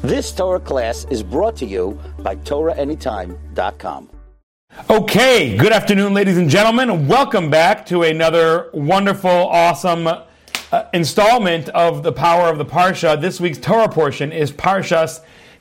This Torah class is brought to you by TorahAnytime.com. Okay, good afternoon, ladies and gentlemen. and Welcome back to another wonderful, awesome uh, installment of the Power of the Parsha. This week's Torah portion is Parshas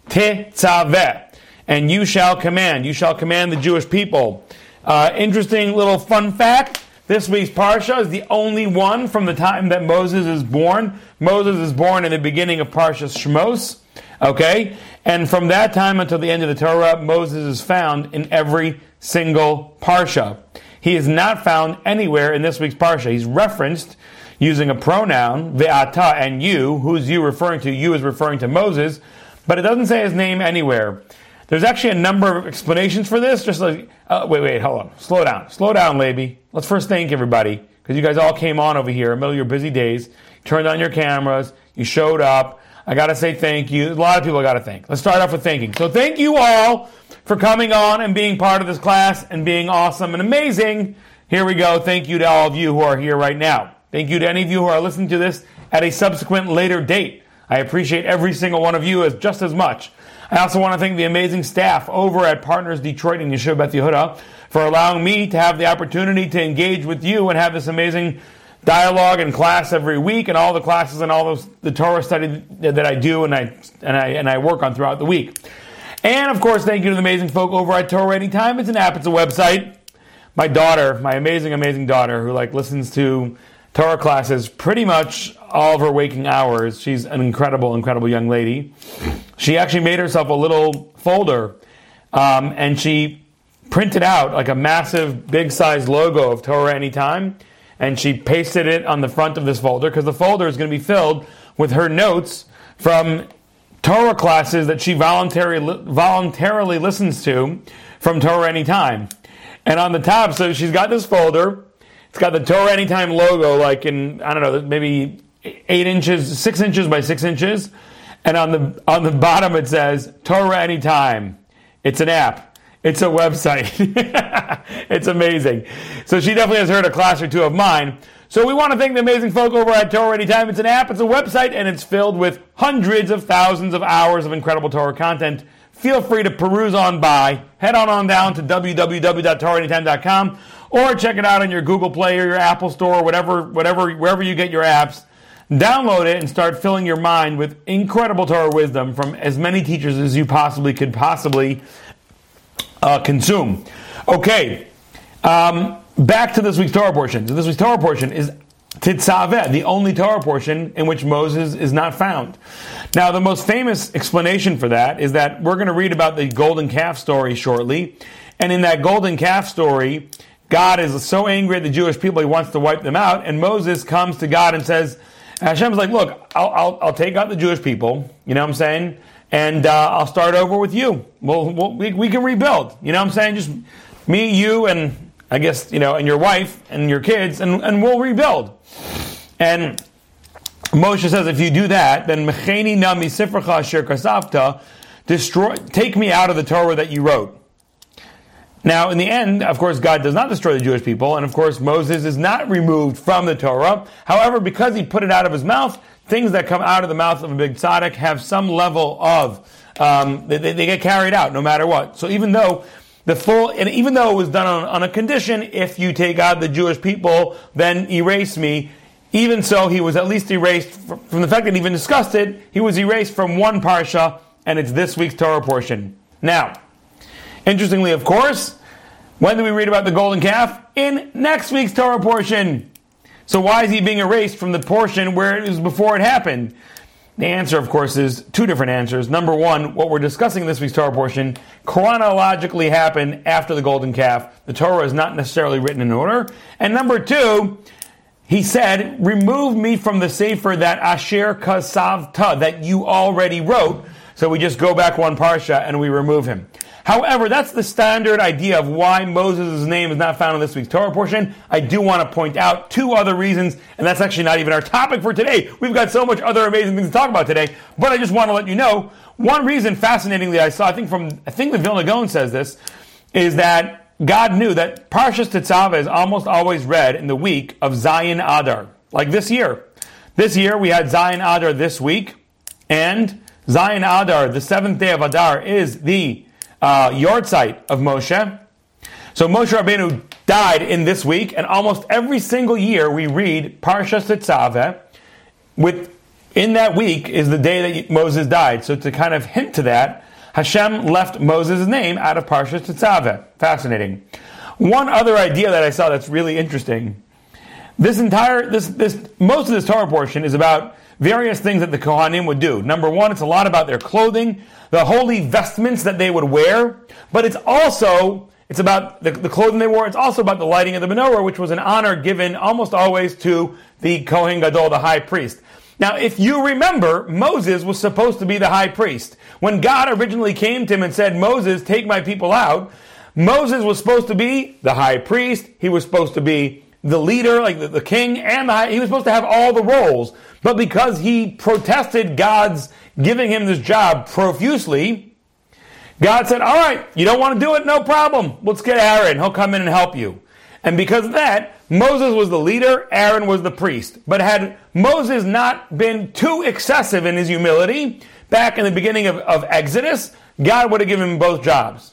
Tetzaveh. And you shall command, you shall command the Jewish people. Uh, interesting little fun fact. This week's Parsha is the only one from the time that Moses is born. Moses is born in the beginning of Parshas Shmos. Okay? And from that time until the end of the Torah, Moses is found in every single Parsha. He is not found anywhere in this week's Parsha. He's referenced using a pronoun, ve'ata, and you. Who's you referring to? You is referring to Moses, but it doesn't say his name anywhere. There's actually a number of explanations for this. Just like, uh, wait, wait, hold on. Slow down. Slow down, Laby. Let's first thank everybody, because you guys all came on over here in the middle of your busy days, turned on your cameras, you showed up. I got to say thank you. A lot of people I got to thank. Let's start off with thanking. So thank you all for coming on and being part of this class and being awesome and amazing. Here we go. Thank you to all of you who are here right now. Thank you to any of you who are listening to this at a subsequent later date. I appreciate every single one of you as just as much. I also want to thank the amazing staff over at Partners Detroit and Yeshiva Beth Yehuda for allowing me to have the opportunity to engage with you and have this amazing dialogue and class every week and all the classes and all those the Torah study that I do and I and I and I work on throughout the week. And of course, thank you to the amazing folk over at Torah Anytime. It's an app, it's a website. My daughter, my amazing, amazing daughter, who like listens to Torah classes pretty much all of her waking hours. She's an incredible, incredible young lady. She actually made herself a little folder, um, and she printed out like a massive, big size logo of Torah Anytime and she pasted it on the front of this folder because the folder is going to be filled with her notes from Torah classes that she voluntarily voluntarily listens to from Torah Anytime. And on the top, so she's got this folder. It's got the Torah Anytime logo, like in I don't know, maybe eight inches, six inches by six inches. And on the on the bottom it says Torah Anytime. It's an app. It's a website. it's amazing. So she definitely has heard a class or two of mine. So we want to thank the amazing folk over at Torah Anytime. It's an app, it's a website, and it's filled with hundreds of thousands of hours of incredible Torah content. Feel free to peruse on by. Head on on down to www.torahanytime.com or check it out on your Google Play or your Apple Store, or whatever, whatever, wherever you get your apps. Download it and start filling your mind with incredible Torah wisdom from as many teachers as you possibly could possibly uh, consume. Okay, um, back to this week's Torah portion. So this week's Torah portion is Tetzaveh, the only Torah portion in which Moses is not found. Now, the most famous explanation for that is that we're going to read about the golden calf story shortly. And in that golden calf story, God is so angry at the Jewish people, he wants to wipe them out. And Moses comes to God and says, Hashem's like, look, I'll, I'll, I'll take out the Jewish people. You know what I'm saying? And uh, I'll start over with you. We'll, we'll, we we can rebuild. You know what I'm saying? Just me, you, and I guess, you know, and your wife and your kids, and, and we'll rebuild. And Moshe says, if you do that, then mecheni nami sifracha asher kasavta, destroy, take me out of the Torah that you wrote. Now, in the end, of course, God does not destroy the Jewish people, and of course, Moses is not removed from the Torah. However, because he put it out of his mouth, things that come out of the mouth of a big tzaddik have some level of, um, they, they, get carried out no matter what. So even though the full, and even though it was done on, on a condition, if you take out the Jewish people, then erase me. Even so, he was at least erased from the fact that he even discussed it. He was erased from one parsha, and it's this week's Torah portion. Now, interestingly, of course, when do we read about the golden calf? In next week's Torah portion. So why is he being erased from the portion where it was before it happened? The answer, of course, is two different answers. Number one, what we're discussing in this week's Torah portion chronologically happened after the golden calf. The Torah is not necessarily written in order. And number two, he said, remove me from the Sefer that Asher Kasavta, that you already wrote. So we just go back one parsha and we remove him. However, that's the standard idea of why Moses' name is not found in this week's Torah portion. I do want to point out two other reasons, and that's actually not even our topic for today. We've got so much other amazing things to talk about today, but I just want to let you know one reason, fascinatingly, I saw, I think from, I think the Vilna Gaon says this, is that God knew that Parshas Tetzaveh is almost always read in the week of Zayin Adar, like this year. This year we had Zayin Adar this week, and Zayin Adar, the seventh day of Adar, is the uh, yahrzeit of Moshe. So Moshe Rabbeinu died in this week, and almost every single year we read Parsha Tetzaveh. With in that week is the day that Moses died. So to kind of hint to that, Hashem left Moses' name out of Parsha Tetzaveh. Fascinating. One other idea that I saw that's really interesting. This entire this this most of this Torah portion is about various things that the Kohanim would do. Number one, it's a lot about their clothing, the holy vestments that they would wear, but it's also it's about the, the, clothing they wore. It's also about the lighting of the menorah, which was an honor given almost always to the Kohen Gadol, the high priest. Now, if you remember, Moses was supposed to be the high priest. When God originally came to him and said, Moses, take my people out, Moses was supposed to be the high priest. He was supposed to be the leader, like the, the king, and the high, he was supposed to have all the roles. But because he protested God's giving him this job profusely, God said, All right, you don't want to do it? No problem. Let's get Aaron. He'll come in and help you. And because of that, Moses was the leader, Aaron was the priest. But had Moses not been too excessive in his humility, back in the beginning of, of Exodus, God would have given him both jobs.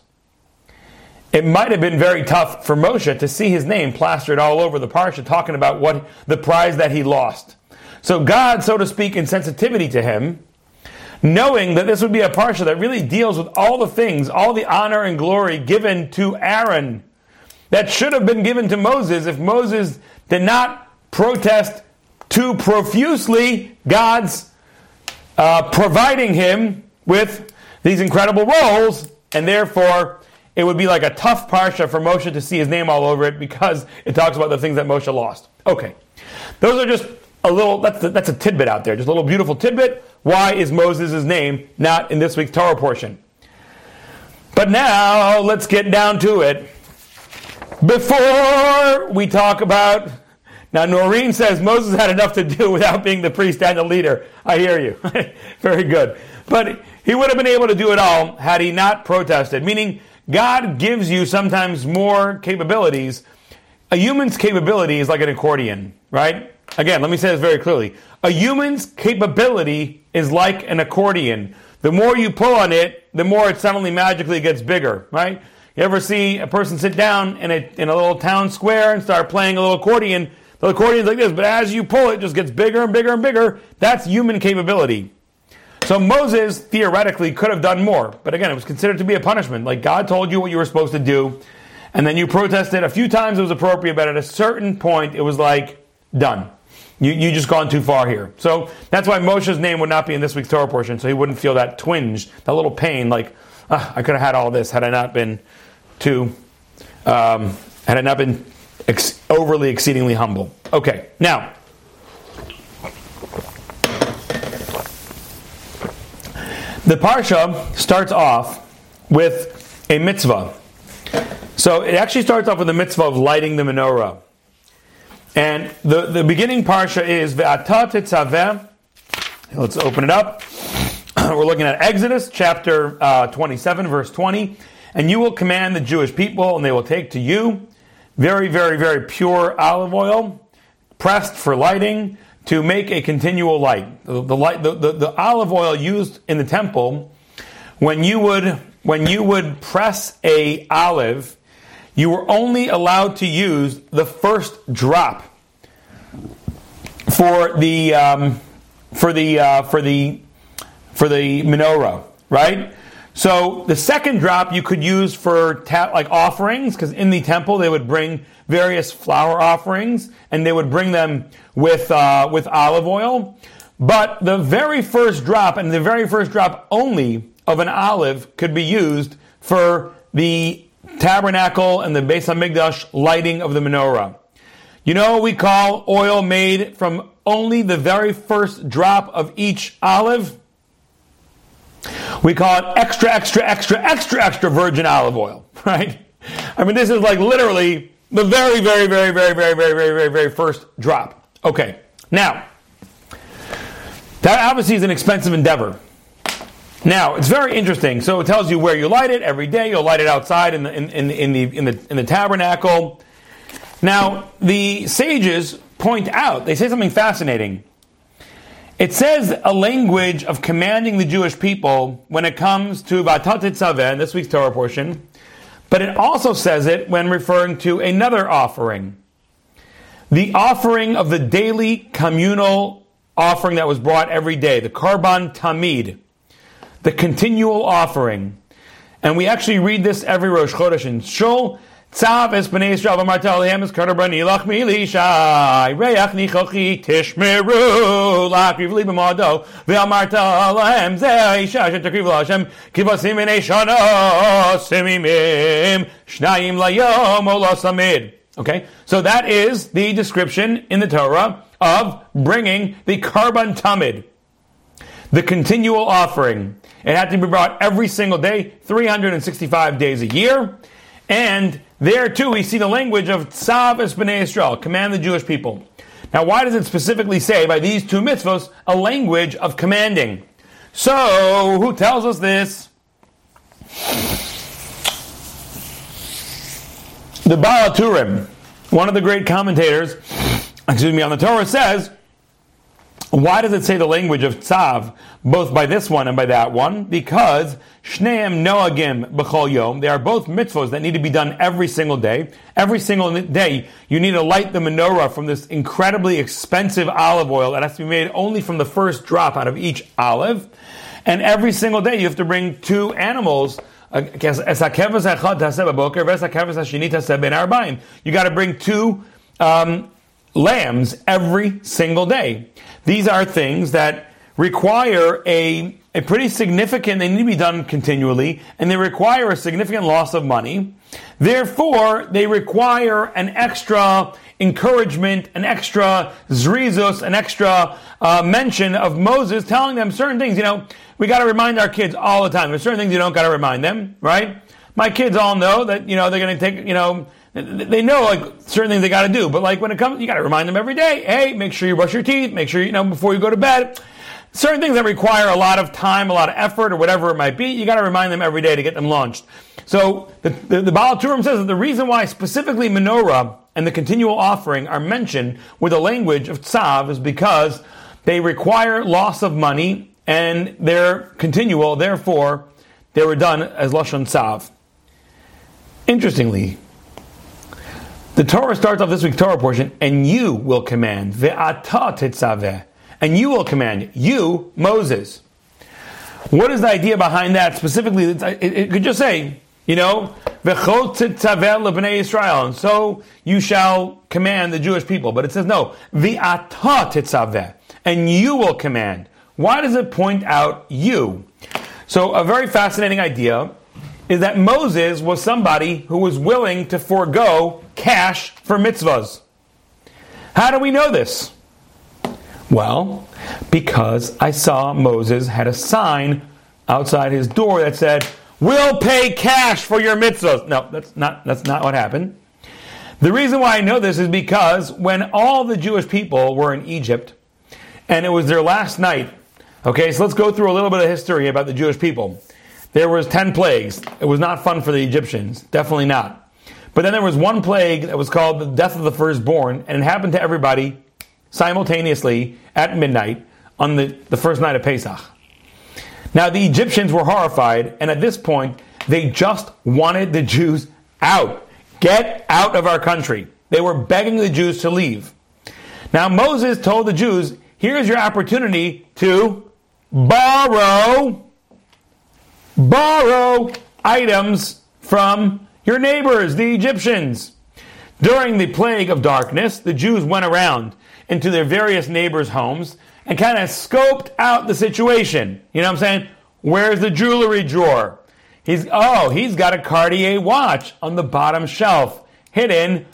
It might have been very tough for Moshe to see his name plastered all over the parsha, talking about what the prize that he lost. So God, so to speak, in sensitivity to him, knowing that this would be a parsha that really deals with all the things, all the honor and glory given to Aaron that should have been given to Moses if Moses did not protest too profusely God's uh, providing him with these incredible roles, and therefore it would be like a tough parsha for Moshe to see his name all over it because it talks about the things that Moshe lost. Okay, those are just a little. That's a, that's a tidbit out there, just a little beautiful tidbit. Why is Moses' name not in this week's Torah portion? But now let's get down to it. Before we talk about now, Noreen says Moses had enough to do without being the priest and the leader. I hear you. Very good. But he would have been able to do it all had he not protested. Meaning, God gives you sometimes more capabilities. A human's capability is like an accordion, right? Again, let me say this very clearly. A human's capability is like an accordion. The more you pull on it, the more it suddenly magically gets bigger, right? You ever see a person sit down in a, in a little town square and start playing a little accordion? The accordion's like this, but as you pull it, it just gets bigger and bigger and bigger. That's human capability. So Moses theoretically could have done more, but again, it was considered to be a punishment. Like God told you what you were supposed to do, and then you protested a few times it was appropriate, but at a certain point it was like, done. You, you just gone too far here. So that's why Moshe's name would not be in this week's Torah portion, so he wouldn't feel that twinge, that little pain, like, ah, I could have had all this had I not been too, um, had I not been ex- overly exceedingly humble. Okay, now, the Parsha starts off with a mitzvah. So it actually starts off with the mitzvah of lighting the menorah. And the, the beginning parsha is Ve'ata tetzaveh. Let's open it up. We're looking at Exodus chapter uh, 27, verse 20. And you will command the Jewish people, and they will take to you very, very, very pure olive oil, pressed for lighting, to make a continual light. The, the, light, the, the, the olive oil used in the temple, when you would when you would press a olive, you were only allowed to use the first drop for the um, for the uh, for the for the menorah, right? So the second drop you could use for ta- like offerings, because in the temple they would bring various flour offerings, and they would bring them with uh, with olive oil. But the very first drop, and the very first drop only of an olive, could be used for the tabernacle and the Beis Hamikdash lighting of the menorah. You know we call oil made from only the very first drop of each olive? We call it extra, extra, extra, extra, extra virgin olive oil, right? I mean, this is like literally the very, very, very, very, very, very, very, very, very first drop. Okay, now, that obviously is an expensive endeavor. Now, it's very interesting. So it tells you where you light it every day. You'll light it outside in the, in, in, in the, in, the, in the tabernacle. Now, the sages point out, they say something fascinating. It says a language of commanding the Jewish people when it comes to Vatatit this week's Torah portion, but it also says it when referring to another offering. The offering of the daily communal offering that was brought every day, the Karban Tamid, the continual offering. And we actually read this every Rosh Chodesh in Shul. Tzav es b'nei Yisrael v'marta alehem es karda brani lach mi lishai reach nichochi tishmeru lach rivli b'mado v'amarta alehem zeh isha shetakriv l'Hashem kivasim v'nei shana simimim shnayim layom o samid. Okay, so that is the description in the Torah of bringing the karban tamid, the continual offering. It had to be brought every single day, 365 days a year, and there too, we see the language of Tzav es b'nei Israel, command the Jewish people. Now, why does it specifically say by these two mitzvos a language of commanding? So, who tells us this? The Baal HaTurim, one of the great commentators, excuse me, on the Torah says why does it say the language of tzav both by this one and by that one? Because shneim noagim b'chol yom. They are both mitzvahs that need to be done every single day. Every single day, you need to light the menorah from this incredibly expensive olive oil that has to be made only from the first drop out of each olive. And every single day, you have to bring two animals. You got to bring two um, lambs every single day. These are things that require a, a pretty significant, they need to be done continually, and they require a significant loss of money. Therefore, they require an extra encouragement, an extra zrizus, an extra uh, mention of Moses telling them certain things. You know, we got to remind our kids all the time. There's certain things you don't got to remind them, right? My kids all know that, you know, they're going to take, you know, they know like certain things they got to do, but like when it comes, you got to remind them every day. Hey, make sure you brush your teeth. Make sure you know before you go to bed. Certain things that require a lot of time, a lot of effort, or whatever it might be, you got to remind them every day to get them launched. So the, the, the Baal HaTurim says that the reason why specifically menorah and the continual offering are mentioned with the language of tzav is because they require loss of money and they're continual. Therefore, they were done as lashon tzav. Interestingly, the Torah starts off this week's Torah portion, and you will command, ve'ata tetzaveh, and you will command, you, Moses. What is the idea behind that specifically? It, it could just say, you know, ve'chot tetzaveh lebnei Israel, and so you shall command the Jewish people. But it says no, ve'ata tetzaveh, and you will command. Why does it point out you? So a very fascinating idea is that Moses was somebody who was willing to forego cash for mitzvahs. How do we know this? Well, because I saw Moses had a sign outside his door that said, "We'll pay cash for your mitzvahs." No, that's not that's not what happened. The reason why I know this is because when all the Jewish people were in Egypt and it was their last night, okay, so let's go through a little bit of history about the Jewish people. There was 10 plagues. It was not fun for the Egyptians. Definitely not. But then there was one plague that was called the death of the firstborn, and it happened to everybody simultaneously at midnight on the, the first night of Pesach. Now, the Egyptians were horrified, and at this point, they just wanted the Jews out. Get out of our country. They were begging the Jews to leave. Now, Moses told the Jews, here's your opportunity to borrow borrow items from your neighbors, the Egyptians. During the plague of darkness, the Jews went around into their various neighbors' homes and kind of scoped out the situation. You know what I'm saying? Where's the jewelry drawer? He's oh, he's got a Cartier watch on the bottom shelf, hidden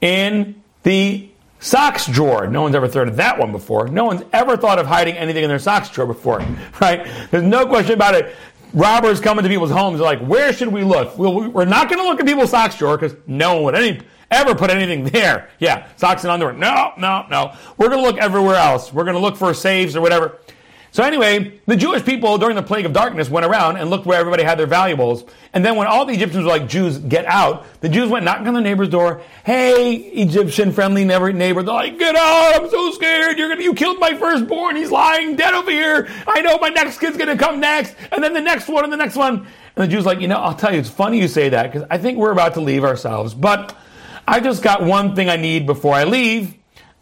in the socks drawer. No one's ever thought of that one before. No one's ever thought of hiding anything in their socks drawer before, right? There's no question about it robbers coming to people's homes. They're like, where should we look? Well, we're not going to look at people's socks drawer because no one would any, ever put anything there. Yeah, socks and underwear. No, no, no. We're going to look everywhere else. We're going to look for safes or whatever. So anyway, the Jewish people during the plague of darkness went around and looked where everybody had their valuables. And then when all the Egyptians were like, Jews, get out, the Jews went knocking on their neighbor's door. Hey, Egyptian friendly neighbor, neighbor, they're like, get out, I'm so scared. You're gonna, you killed my firstborn. He's lying dead over here. I know my next kid's gonna come next. And then the next one and the next one. And the Jew's like, you know, I'll tell you, it's funny you say that because I think we're about to leave ourselves. But I just got one thing I need before I leave.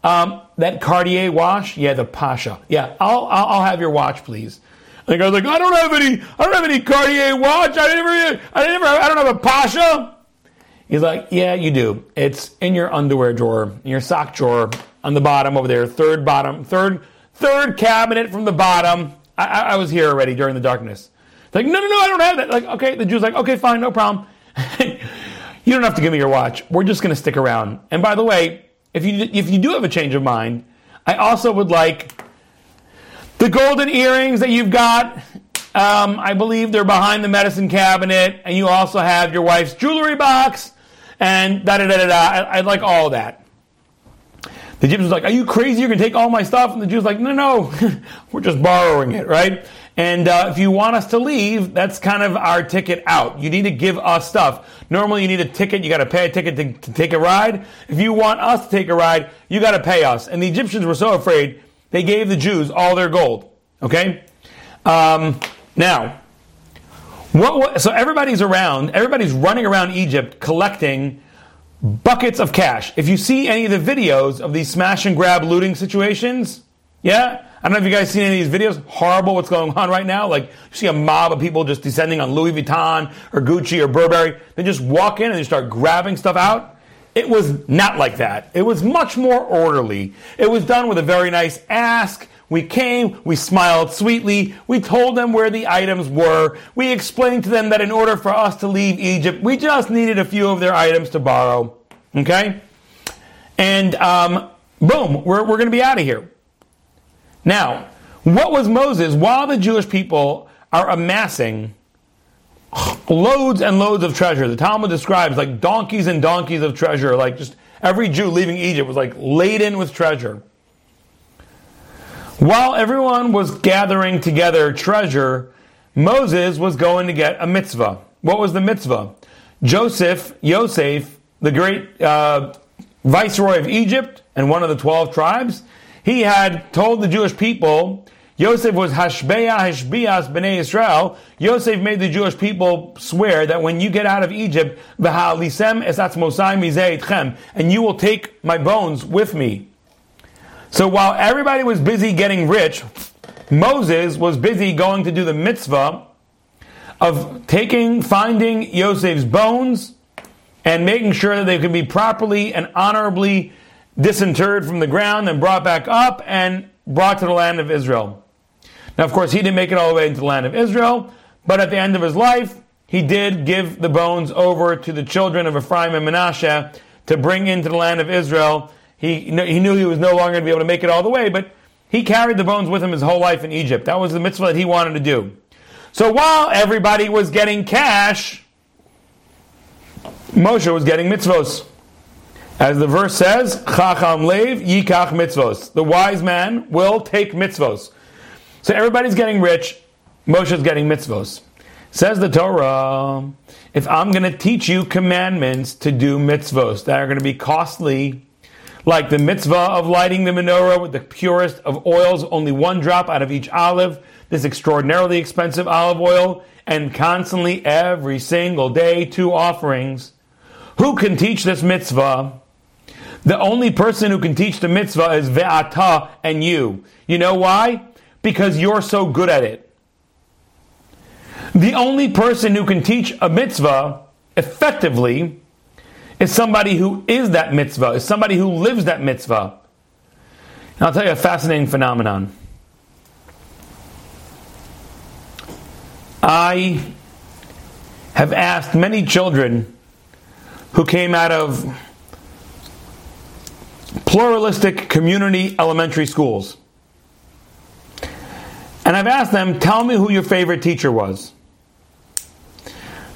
Um, that Cartier watch, yeah, the Pasha. Yeah, I'll, I'll, I'll have your watch, please. And the guy's like, I don't have any, I don't have any Cartier watch. I never, I never, I don't have a Pasha. He's like, yeah, you do. It's in your underwear drawer, in your sock drawer, on the bottom over there, third bottom, third, third cabinet from the bottom. I, I, I was here already during the darkness. Like, no, no, no, I don't have that. Like, okay, the Jew's like, okay, fine, no problem. you don't have to give me your watch. We're just to stick around. And by the way, if you if you do have a change of mind, I also would like the golden earrings that you've got. Um, I believe they're behind the medicine cabinet, and you also have your wife's jewelry box, and da da da da da. I'd like all that. The Egyptian's like, "Are you crazy? You're gonna take all my stuff?" And the Jew's like, "No, no, we're just borrowing it, right?" And uh, if you want us to leave, that's kind of our ticket out. You need to give us stuff. Normally, you need a ticket. You got to pay a ticket to, to, take a ride. If you want us to take a ride, you got to pay us. And the Egyptians were so afraid they gave the Jews all their gold. Okay. Um, now, what, so everybody's around. Everybody's running around Egypt collecting buckets of cash. If you see any of the videos of these smash and grab looting situations, yeah, I don't know if you guys seen any of these videos. Horrible what's going on right now. Like, you see a mob of people just descending on Louis Vuitton or Gucci or Burberry. They just walk in and they start grabbing stuff out. It was not like that. It was much more orderly. It was done with a very nice ask. We came, we smiled sweetly, we told them where the items were, we explained to them that in order for us to leave Egypt, we just needed a few of their items to borrow. Okay? And um, boom, we're, we're going to be out of here. Now, what was Moses while the Jewish people are amassing loads and loads of treasure? The Talmud describes like donkeys and donkeys of treasure, like just every Jew leaving Egypt was like laden with treasure. While everyone was gathering together treasure, Moses was going to get a mitzvah. What was the mitzvah? Joseph, Yosef, the great uh, viceroy of Egypt and one of the 12 tribes, he had told the Jewish people, Yosef was Hashbeah Hashbias Bnei Israel. Yosef made the Jewish people swear that when you get out of Egypt, esatz mosai and you will take my bones with me. So while everybody was busy getting rich, Moses was busy going to do the mitzvah of taking, finding Yosef's bones and making sure that they could be properly and honorably disinterred from the ground and brought back up and brought to the land of Israel. Now, of course, he didn't make it all the way into the land of Israel, but at the end of his life, he did give the bones over to the children of Ephraim and Manasseh to bring into the land of Israel. He, he knew he was no longer going to be able to make it all the way, but he carried the bones with him his whole life in Egypt. That was the mitzvah that he wanted to do. So while everybody was getting cash, Moshe was getting mitzvos. As the verse says, Chacham Lev Yikach Mitzvos. The wise man will take mitzvos. So everybody's getting rich. Moshe's getting mitzvos. Says the Torah, if I'm going to teach you commandments to do mitzvos that are going to be costly, like the mitzvah of lighting the menorah with the purest of oils, only one drop out of each olive, this extraordinarily expensive olive oil, and constantly every single day two offerings. Who can teach this mitzvah? The only person who can teach the mitzvah is ve'ata and you. You know why? Because you're so good at it. The only person who can teach a mitzvah effectively is somebody who is that mitzvah, is somebody who lives that mitzvah. And I'll tell you a fascinating phenomenon. I have asked many children who came out of pluralistic community elementary schools. And I've asked them, tell me who your favorite teacher was.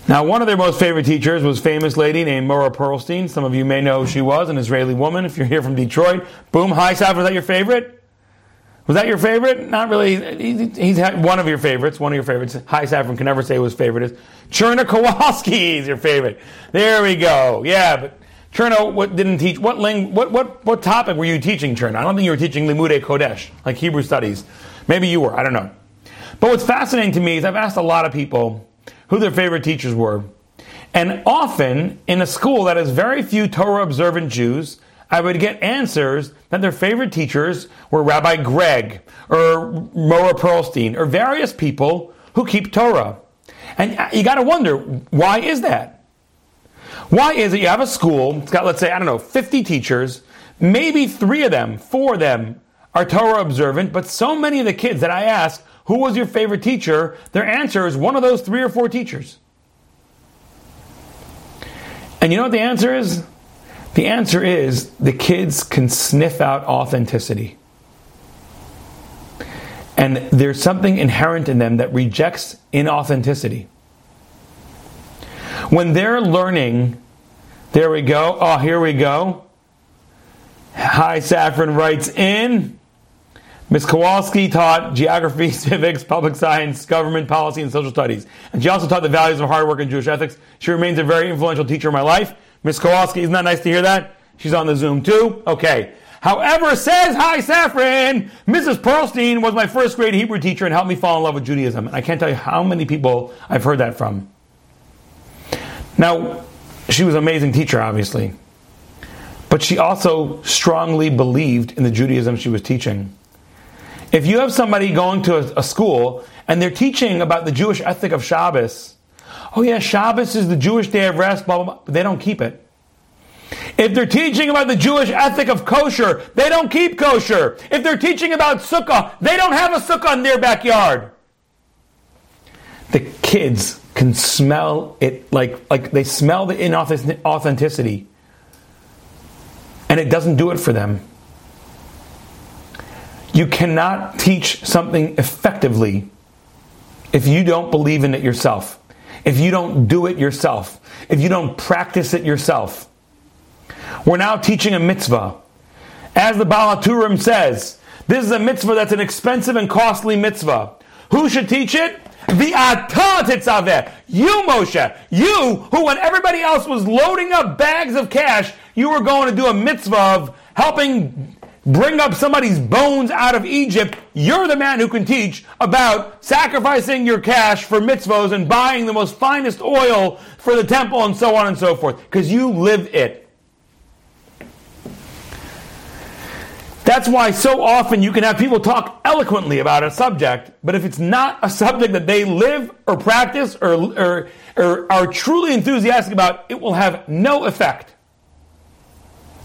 Now, one of their most favorite teachers was a famous lady named Mora Pearlstein. Some of you may know who she was, an Israeli woman. If you're here from Detroit, boom, hi, Sav, was that your favorite? Was that your favorite? Not really. He's had one of your favorites. One of your favorites. Hi Saffron can never say who his favorite is. Cherna Kowalski is your favorite. There we go. Yeah, but Cherna what didn't teach what ling, what what what topic were you teaching Cherna? I don't think you were teaching Limude Kodesh, like Hebrew studies. Maybe you were. I don't know. But what's fascinating to me is I've asked a lot of people who their favorite teachers were. And often in a school that has very few Torah observant Jews, I would get answers that their favorite teachers were Rabbi Greg or Mora Pearlstein or various people who keep Torah. And you got to wonder, why is that? Why is it you have a school, it's got, let's say, I don't know, 50 teachers, maybe three of them, four of them are Torah observant, but so many of the kids that I ask, who was your favorite teacher? Their answer is one of those three or four teachers. And you know what the answer is? The answer is the kids can sniff out authenticity. And there's something inherent in them that rejects inauthenticity. When they're learning, there we go. Oh, here we go. Hi, Saffron writes in. Ms. Kowalski taught geography, civics, public science, government policy, and social studies. And she also taught the values of hard work and Jewish ethics. She remains a very influential teacher in my life. Miss Kowalski, isn't that nice to hear that? She's on the Zoom too. Okay. However, says Hi Saffron, Mrs. Pearlstein was my first grade Hebrew teacher and helped me fall in love with Judaism. And I can't tell you how many people I've heard that from. Now, she was an amazing teacher, obviously. But she also strongly believed in the Judaism she was teaching. If you have somebody going to a, a school and they're teaching about the Jewish ethic of Shabbos, oh yeah, Shabbos is the Jewish day of rest, blah, blah, blah. They don't keep it. If they're teaching about the Jewish ethic of kosher, they don't keep kosher. If they're teaching about sukkah, they don't have a sukkah in their backyard. The kids can smell it like, like they smell the inauthenticity. And it doesn't do it for them. You cannot teach something effectively if you don't believe in it yourself if you don't do it yourself, if you don't practice it yourself. We're now teaching a mitzvah. As the Baal HaTurim says, this is a mitzvah that's an expensive and costly mitzvah. Who should teach it? You, Moshe. You, who when everybody else was loading up bags of cash, you were going to do a mitzvah of helping bring up somebody's bones out of Egypt, you're the man who can teach about sacrificing your cash for mitzvahs and buying the most finest oil for the temple and so on and so forth, because you live it. That's why so often you can have people talk eloquently about a subject, but if it's not a subject that they live or practice or, or, or are truly enthusiastic about, it will have no effect.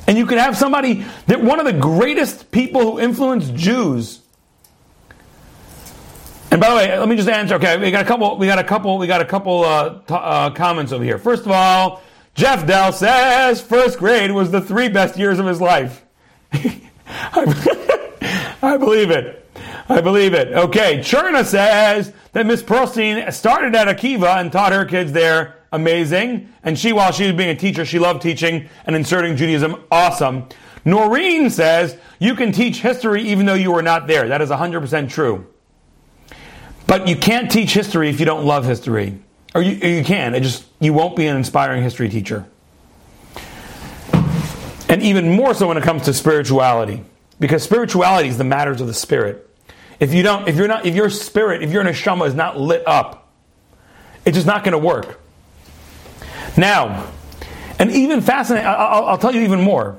And you can have somebody that one of the greatest people who influenced Jews. And by the way, let me just answer. Okay, we got a couple. We got a couple. We got a couple uh, t- uh, comments over here. First of all, Jeff Dell says first grade was the three best years of his life. I believe it. I believe it. Okay, Cherna says that Miss Pearlstein started at Akiva and taught her kids there amazing. And she, while she was being a teacher, she loved teaching and inserting Judaism, awesome. Noreen says, you can teach history even though you were not there. That is 100% true. But you can't teach history if you don't love history. Or you, you can, it just, you won't be an inspiring history teacher. And even more so when it comes to spirituality. Because spirituality is the matters of the spirit. If you don't, if you're not, if your spirit, if your neshama is not lit up, it's just not going to work. Now, and even fascinating, I'll, I'll tell you even more.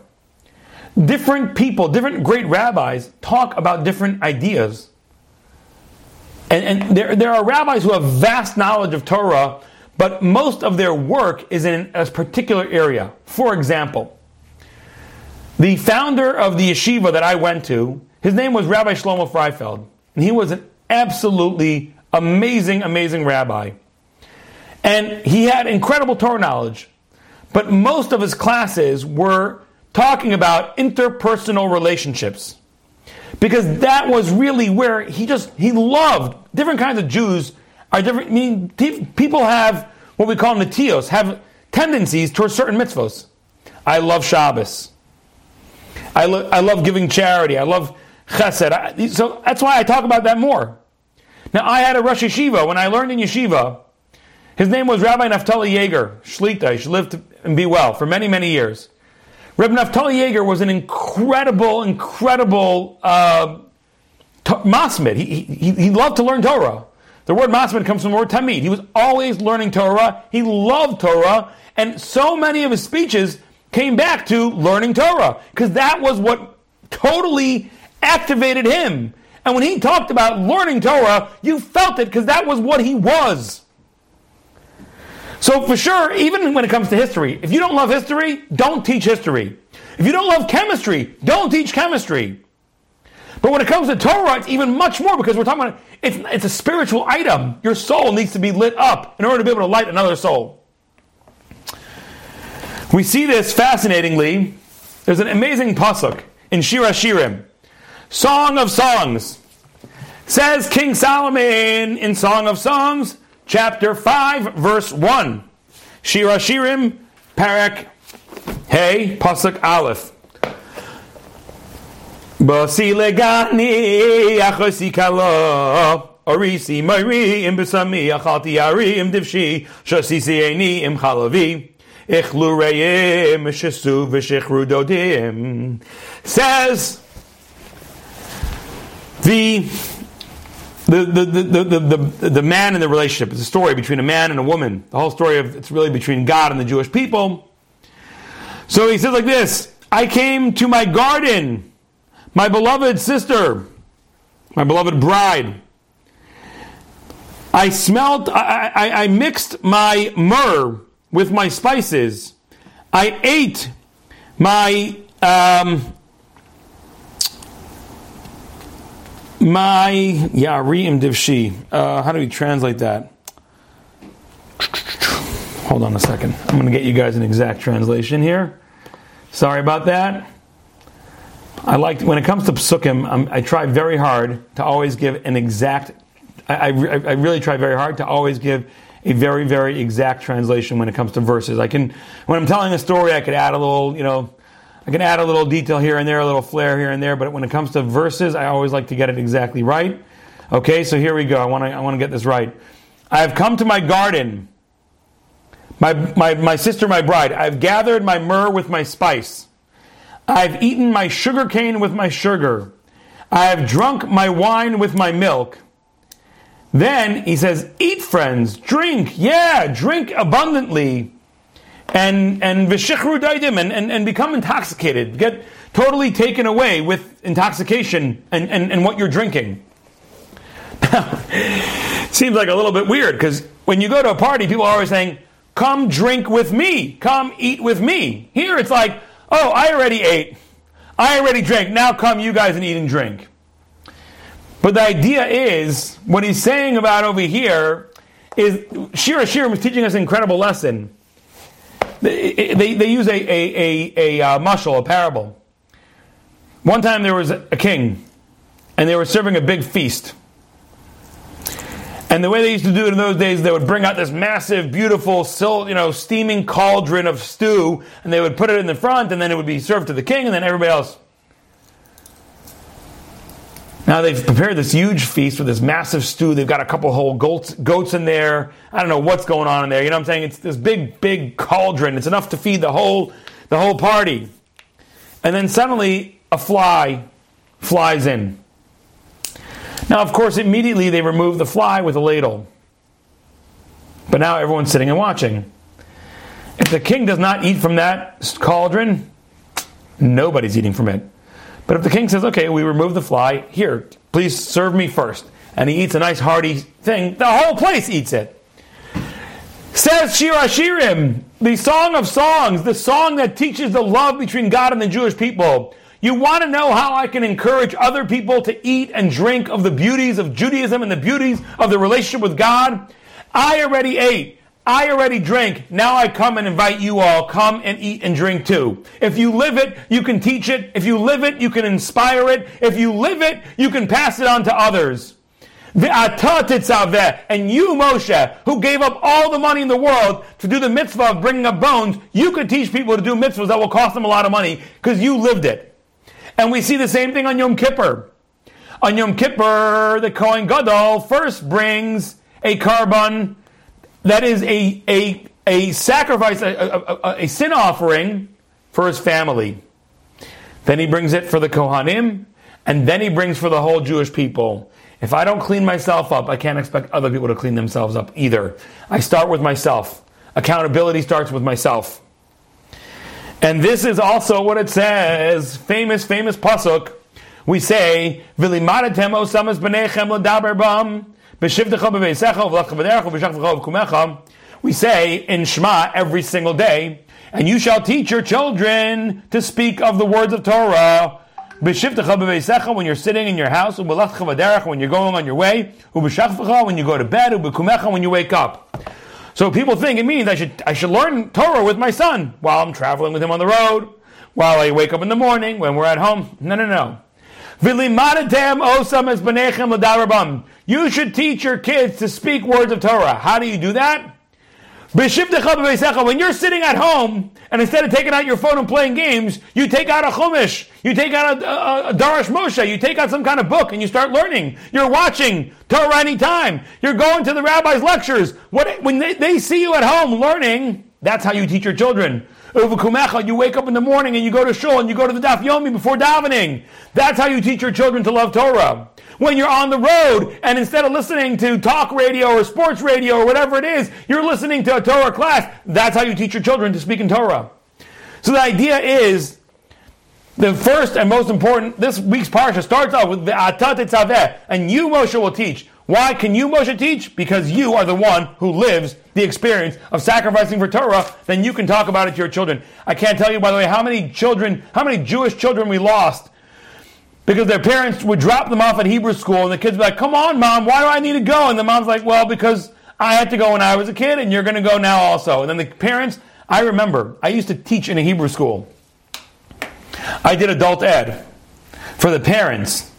Different people, different great rabbis talk about different ideas. And, and there, there are rabbis who have vast knowledge of Torah, but most of their work is in a particular area. For example, the founder of the yeshiva that I went to, his name was Rabbi Shlomo Freifeld. And he was an absolutely amazing, amazing rabbi. And he had incredible Torah knowledge. But most of his classes were talking about interpersonal relationships. Because that was really where he just, he loved different kinds of Jews are different. I mean, people have what we call netios, have tendencies towards certain mitzvos. I love Shabbos. I, lo- I love giving charity. I love chesed. So that's why I talk about that more. Now, I had a Rosh Yeshiva when I learned in Yeshiva. His name was Rabbi Naftali Jaeger, Shlita. He should live and be well for many, many years. Rabbi Naftali Jaeger was an incredible, incredible uh, t- masmid. He, he, he loved to learn Torah. The word masmid comes from the word tamid. He was always learning Torah. He loved Torah. And so many of his speeches came back to learning Torah because that was what totally activated him. And when he talked about learning Torah, you felt it because that was what he was. So, for sure, even when it comes to history, if you don't love history, don't teach history. If you don't love chemistry, don't teach chemistry. But when it comes to Torah, it's even much more because we're talking about it's, it's a spiritual item. Your soul needs to be lit up in order to be able to light another soul. We see this fascinatingly. There's an amazing pasuk in Shir HaShirim, Song of Songs. Says King Solomon in Song of Songs, chapter 5, verse 1. Shir HaShirim, Parak, Hey, Pasuk Aleph. Basi legani achosi kala Orisi mayri im besami achalti ari im divshi Shasisi eini im Says the the, the, the, the, the, the man in the relationship. It's a story between a man and a woman. The whole story of it's really between God and the Jewish people. So he says like this I came to my garden my beloved sister, my beloved bride, I smelt, I, I, I, mixed my myrrh with my spices. I ate my, um, my, yeah, re'im divshi. Uh, how do we translate that? Hold on a second. I'm going to get you guys an exact translation here. Sorry about that. I like when it comes to psukim, I'm, i try very hard to always give an exact. I, I, I, really try very hard to always give a very very exact translation when it comes to verses. I can when I'm telling a story, I could add a little, you know, I can add a little detail here and there, a little flair here and there. But when it comes to verses, I always like to get it exactly right. Okay, so here we go. I want to I want to get this right. I have come to my garden. My, my, my sister, my bride, I've gathered my myrrh with my spice. I've eaten my sugar cane with my sugar. I have drunk my wine with my milk. Then he says, Eat, friends, drink, yeah, drink abundantly. And and vishichru daidim and, and, and become intoxicated. Get totally taken away with intoxication and, and, and what you're drinking. Seems like a little bit weird because when you go to a party, people are always saying, Come drink with me, come eat with me. Here it's like, Oh, I already ate. I already drank. Now come you guys and eat and drink. But the idea is, what he's saying about over here is Shir HaShirim is teaching us an incredible lesson. They, they, they use a, a, a, a uh, mushal, a parable. One time there was a king, and they were serving a big feast. And the way they used to do it in those days, they would bring out this massive, beautiful, you know, steaming cauldron of stew, and they would put it in the front, and then it would be served to the king, and then everybody else. Now they've prepared this huge feast with this massive stew. They've got a couple whole goats, goats in there. I don't know what's going on in there. You know what I'm saying? It's this big, big cauldron. It's enough to feed the whole, the whole party. And then suddenly a fly flies in. Now, of course, immediately they remove the fly with a ladle. But now everyone's sitting and watching. If the king does not eat from that cauldron, nobody's eating from it. But if the king says, okay, we remove the fly, here, please serve me first, and he eats a nice hearty thing, the whole place eats it. Says Shir Hashirim, the Song of Songs, the song that teaches the love between God and the Jewish people. You want to know how I can encourage other people to eat and drink of the beauties of Judaism and the beauties of the relationship with God? I already ate. I already drank. Now I come and invite you all. Come and eat and drink too. If you live it, you can teach it. If you live it, you can inspire it. If you live it, you can pass it on to others. And you, Moshe, who gave up all the money in the world to do the mitzvah of bringing up bones, you could teach people to do mitzvahs that will cost them a lot of money because you lived it. And we see the same thing on Yom Kippur. On Yom Kippur, the Kohen Gadol first brings a korban that is a, a, a sacrifice, a, a, a, sin offering for his family. Then he brings it for the Kohanim, and then he brings for the whole Jewish people. If I don't clean myself up, I can't expect other people to clean themselves up either. I start with myself. Accountability starts with myself. And this is also what it says, famous, famous pasuk. We say, "V'limadatem osamas b'nechem l'daber bam b'shivtecha b'veisecha v'lachcha v'derecha v'shachvecha v'kumecha." We say in Shema every single day, and you shall teach your children to speak of the words of Torah. When you're sitting in your house, when you're going on your way, when you go to bed, when you wake up. So people think it means I should, I should learn Torah with my son while I'm traveling with him on the road, while I wake up in the morning, when we're at home. No, no, no. You should teach your kids to speak words of Torah. How do you do that? When you're sitting at home and instead of taking out your phone and playing games, you take out a chumash, you take out a, a, a Darash Moshe, you take out some kind of book and you start learning. You're watching Torah anytime. You're going to the rabbi's lectures. What, when they, they see you at home learning, that's how you teach your children. You wake up in the morning and you go to shul and you go to the daf yomi before davening. That's how you teach your children to love Torah when you're on the road and instead of listening to talk radio or sports radio or whatever it is, you're listening to a Torah class. That's how you teach your children to speak in Torah. So the idea is the first and most important, this week's parsha starts off with the Atah Tetzaveh, and you, Moshe, will teach. Why can you, Moshe, teach? Because you are the one who lives the experience of sacrificing for Torah, then you can talk about it to your children. I can't tell you, by the way, how many children, how many Jewish children we lost because their parents would drop them off at Hebrew school, and the kids would be like, Come on, mom, why do I need to go? And the mom's like, Well, because I had to go when I was a kid, and you're going to go now also. And then the parents, I remember, I used to teach in a Hebrew school. I did adult ed for the parents.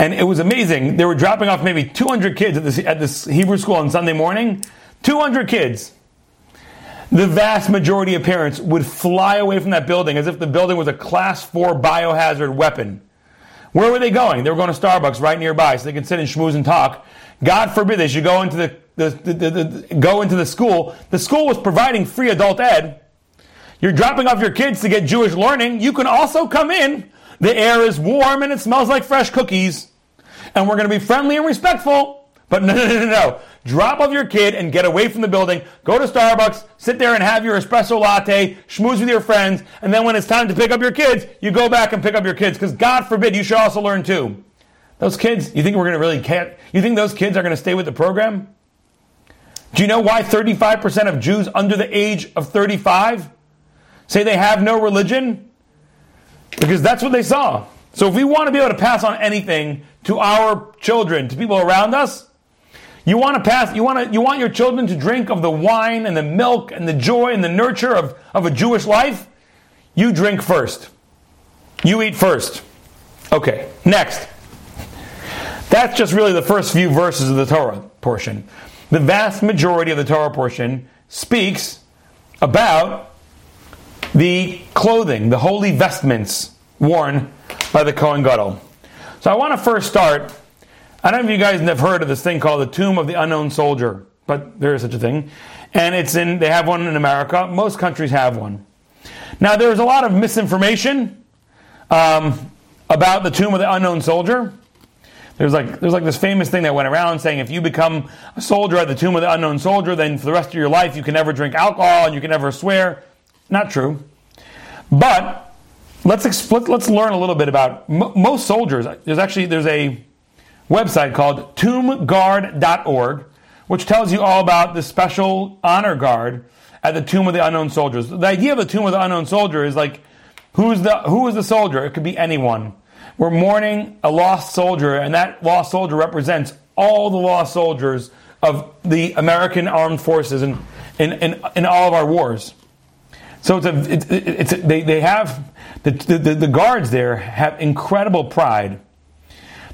And it was amazing. They were dropping off maybe 200 kids at this, at this Hebrew school on Sunday morning. 200 kids. The vast majority of parents would fly away from that building as if the building was a class four biohazard weapon. Where were they going? They were going to Starbucks right nearby so they could sit and schmooze and talk. God forbid they should go into the, the, the, the, go into the school. The school was providing free adult ed. You're dropping off your kids to get Jewish learning. You can also come in. The air is warm and it smells like fresh cookies. And we're going to be friendly and respectful. But no, no, no, no, no. Drop off your kid and get away from the building. Go to Starbucks, sit there and have your espresso latte, schmooze with your friends, and then when it's time to pick up your kids, you go back and pick up your kids. Because God forbid you should also learn too. Those kids, you think we're going to really can't? You think those kids are going to stay with the program? Do you know why 35% of Jews under the age of 35 say they have no religion? Because that's what they saw. So if we want to be able to pass on anything to our children, to people around us, you want to pass, you want to, you want your children to drink of the wine and the milk and the joy and the nurture of, of a Jewish life? You drink first. You eat first. Okay, next. That's just really the first few verses of the Torah portion. The vast majority of the Torah portion speaks about the clothing, the holy vestments worn by the Kohen Gadol. So I want to first start I don't know if you guys have heard of this thing called the Tomb of the Unknown Soldier, but there is such a thing. And it's in, they have one in America. Most countries have one. Now, there's a lot of misinformation um, about the Tomb of the Unknown Soldier. There's like, there's like this famous thing that went around saying if you become a soldier at the Tomb of the Unknown Soldier, then for the rest of your life you can never drink alcohol and you can never swear. Not true. But let's, expl- let's learn a little bit about m- most soldiers. There's actually, there's a, website called tombguard.org, which tells you all about the special honor guard at the Tomb of the Unknown Soldiers. The idea of the Tomb of the Unknown Soldier is like, who's the, who is the soldier? It could be anyone. We're mourning a lost soldier, and that lost soldier represents all the lost soldiers of the American armed forces in, in, in, in all of our wars. So it's a, it's, a, they, they have, the, the, the guards there have incredible pride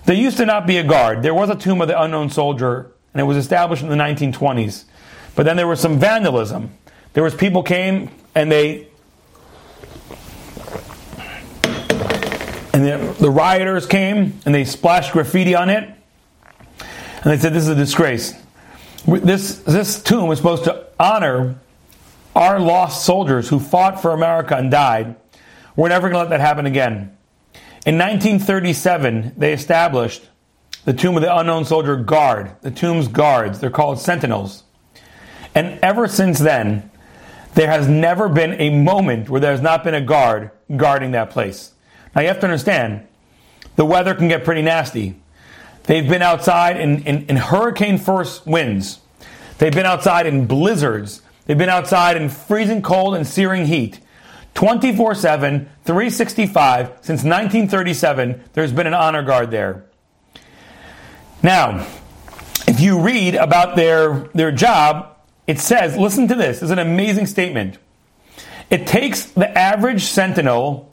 there used to not be a guard. There was a tomb of the unknown soldier, and it was established in the 1920s. But then there was some vandalism. There was people came and they and the, the rioters came and they splashed graffiti on it. And they said, This is a disgrace. This, this tomb is supposed to honor our lost soldiers who fought for America and died. We're never going to let that happen again. In 1937, they established the tomb of the unknown soldier guard, the tomb's guards. They're called sentinels. And ever since then, there has never been a moment where there has not been a guard guarding that place. Now you have to understand, the weather can get pretty nasty. They've been outside in, in, in hurricane force winds. They've been outside in blizzards. They've been outside in freezing cold and searing heat. 24 7, 365, since 1937, there's been an honor guard there. Now, if you read about their, their job, it says, listen to this, it's an amazing statement. It takes the average sentinel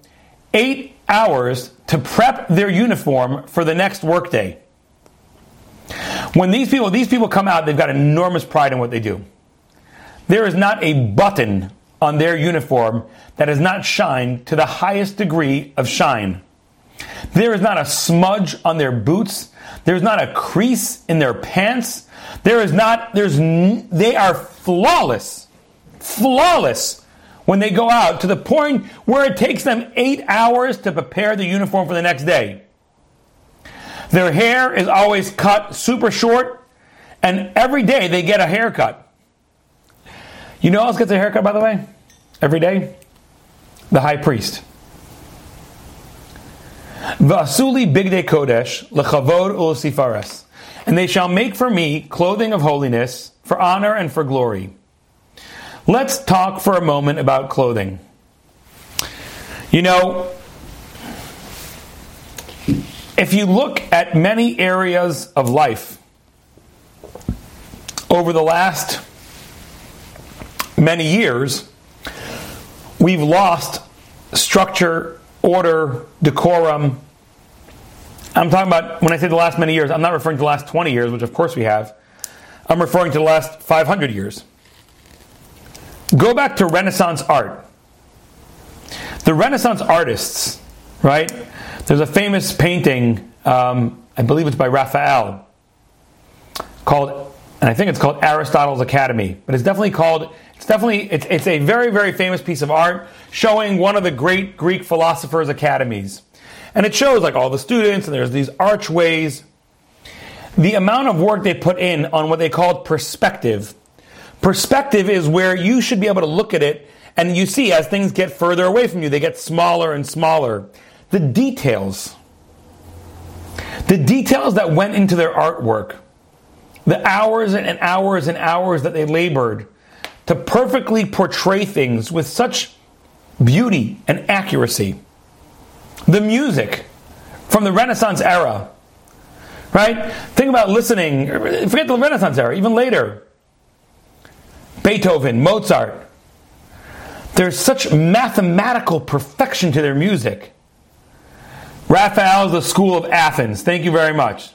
eight hours to prep their uniform for the next workday. When these people, these people come out, they've got enormous pride in what they do. There is not a button on their uniform that is not shined to the highest degree of shine. There is not a smudge on their boots. There's not a crease in their pants. There is not, there's, they are flawless. Flawless when they go out to the point where it takes them eight hours to prepare the uniform for the next day. Their hair is always cut super short, and every day they get a haircut. You know who else gets a haircut, by the way? Every day? The high priest. Vasuli bigde kodesh lechavod ulsifares. And they shall make for me clothing of holiness, for honor and for glory. Let's talk for a moment about clothing. You know, if you look at many areas of life over the last many years, we've lost structure, order, decorum. I'm talking about, when I say the last many years, I'm not referring to the last 20 years, which of course we have. I'm referring to the last 500 years. Go back to Renaissance art. The Renaissance artists, right? There's a famous painting, um, I believe it's by Raphael, called, and I think it's called Aristotle's Academy, but it's definitely called it's definitely it's, it's a very very famous piece of art showing one of the great Greek philosophers' academies, and it shows like all the students and there's these archways. The amount of work they put in on what they called perspective. Perspective is where you should be able to look at it and you see as things get further away from you, they get smaller and smaller. The details, the details that went into their artwork, the hours and hours and hours that they labored to perfectly portray things with such beauty and accuracy. The music from the Renaissance era, right? Think about listening, forget the Renaissance era, even later. Beethoven, Mozart. There's such mathematical perfection to their music. Raphael's the School of Athens. Thank you very much.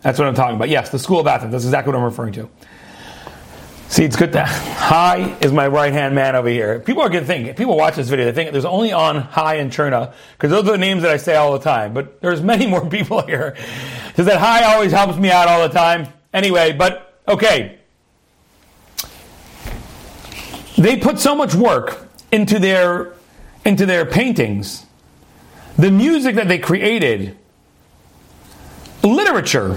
That's what I'm talking about. Yes, the School of Athens. That's exactly what I'm referring to. See, it's good that Hi is my right hand man over here. People are to think, people watch this video, they think there's only on Hi and Cherna, because those are the names that I say all the time. But there's many more people here. Because that Hi always helps me out all the time. Anyway, but okay. They put so much work into their into their paintings. The music that they created, literature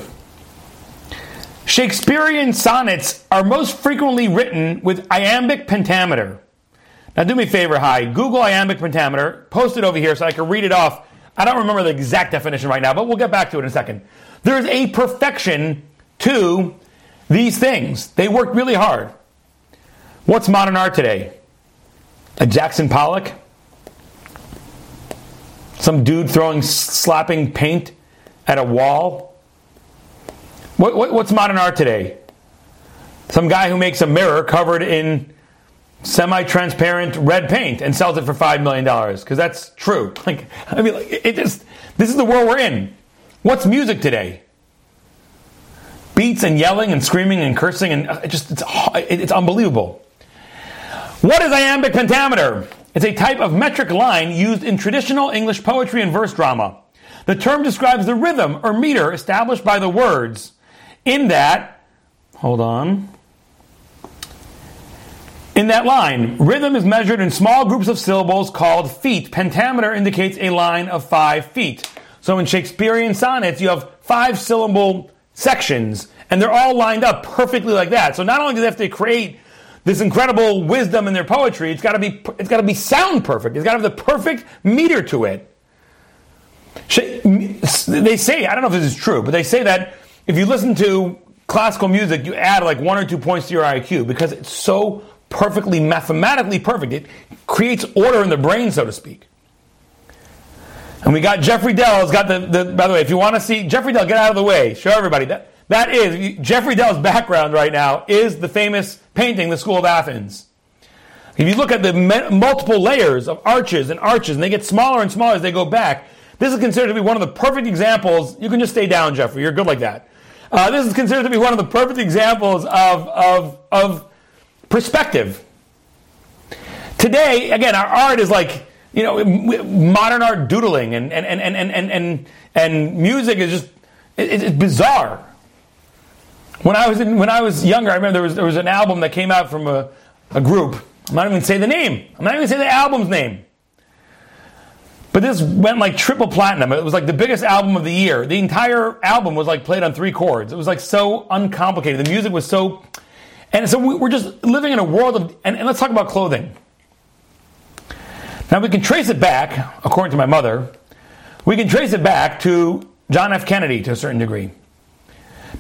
Shakespearean sonnets are most frequently written with iambic pentameter. Now, do me a favor, hi. Google iambic pentameter, post it over here so I can read it off. I don't remember the exact definition right now, but we'll get back to it in a second. There's a perfection to these things. They work really hard. What's modern art today? A Jackson Pollock? Some dude throwing, slapping paint at a wall? What, what, what's modern art today? Some guy who makes a mirror covered in semi-transparent red paint and sells it for five million dollars because that's true. Like, I mean, like, it just this is the world we're in. What's music today? Beats and yelling and screaming and cursing and uh, it just it's it's unbelievable. What is iambic pentameter? It's a type of metric line used in traditional English poetry and verse drama. The term describes the rhythm or meter established by the words. In that, hold on. In that line, rhythm is measured in small groups of syllables called feet. Pentameter indicates a line of five feet. So in Shakespearean sonnets, you have five syllable sections, and they're all lined up perfectly like that. So not only do they have to create this incredible wisdom in their poetry, it's got to be it's got to be sound perfect. It's got to have the perfect meter to it. They say I don't know if this is true, but they say that if you listen to classical music, you add like one or two points to your IQ because it's so perfectly mathematically perfect. It creates order in the brain, so to speak. And we got Jeffrey Dell has got the, the by the way, if you want to see Jeffrey Dell, get out of the way. Show everybody that that is Jeffrey Dell's background right now is the famous painting, the School of Athens. If you look at the multiple layers of arches and arches, and they get smaller and smaller as they go back, this is considered to be one of the perfect examples. You can just stay down, Jeffrey. You're good like that. Uh, this is considered to be one of the perfect examples of, of, of perspective. Today, again, our art is like, you know, modern art doodling and, and, and, and, and, and, and music is just, it, it's bizarre. When I was in, when I was younger, I remember there was, there was an album that came out from a, a group. I'm not even going to say the name. I'm not even going to say the album's name. But this went like triple platinum. It was like the biggest album of the year. The entire album was like played on three chords. It was like so uncomplicated. The music was so and so we're just living in a world of, and, and let's talk about clothing. Now we can trace it back, according to my mother, we can trace it back to John F. Kennedy to a certain degree.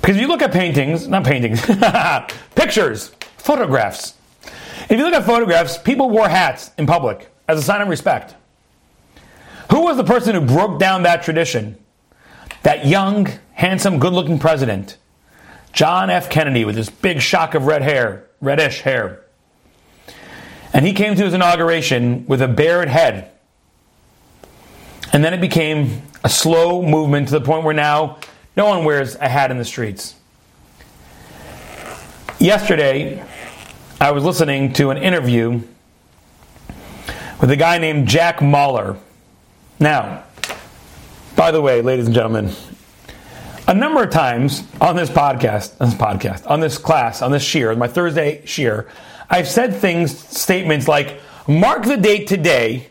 Because if you look at paintings, not paintings, pictures, photographs. If you look at photographs, people wore hats in public as a sign of respect. Who was the person who broke down that tradition? That young, handsome, good looking president John F. Kennedy with this big shock of red hair, reddish hair. And he came to his inauguration with a bared head. And then it became a slow movement to the point where now no one wears a hat in the streets. Yesterday, I was listening to an interview with a guy named Jack Mallers. Now, by the way, ladies and gentlemen, a number of times on this podcast, on this podcast, on this class, on this shiur, my Thursday shiur, I've said things, statements like, mark the date today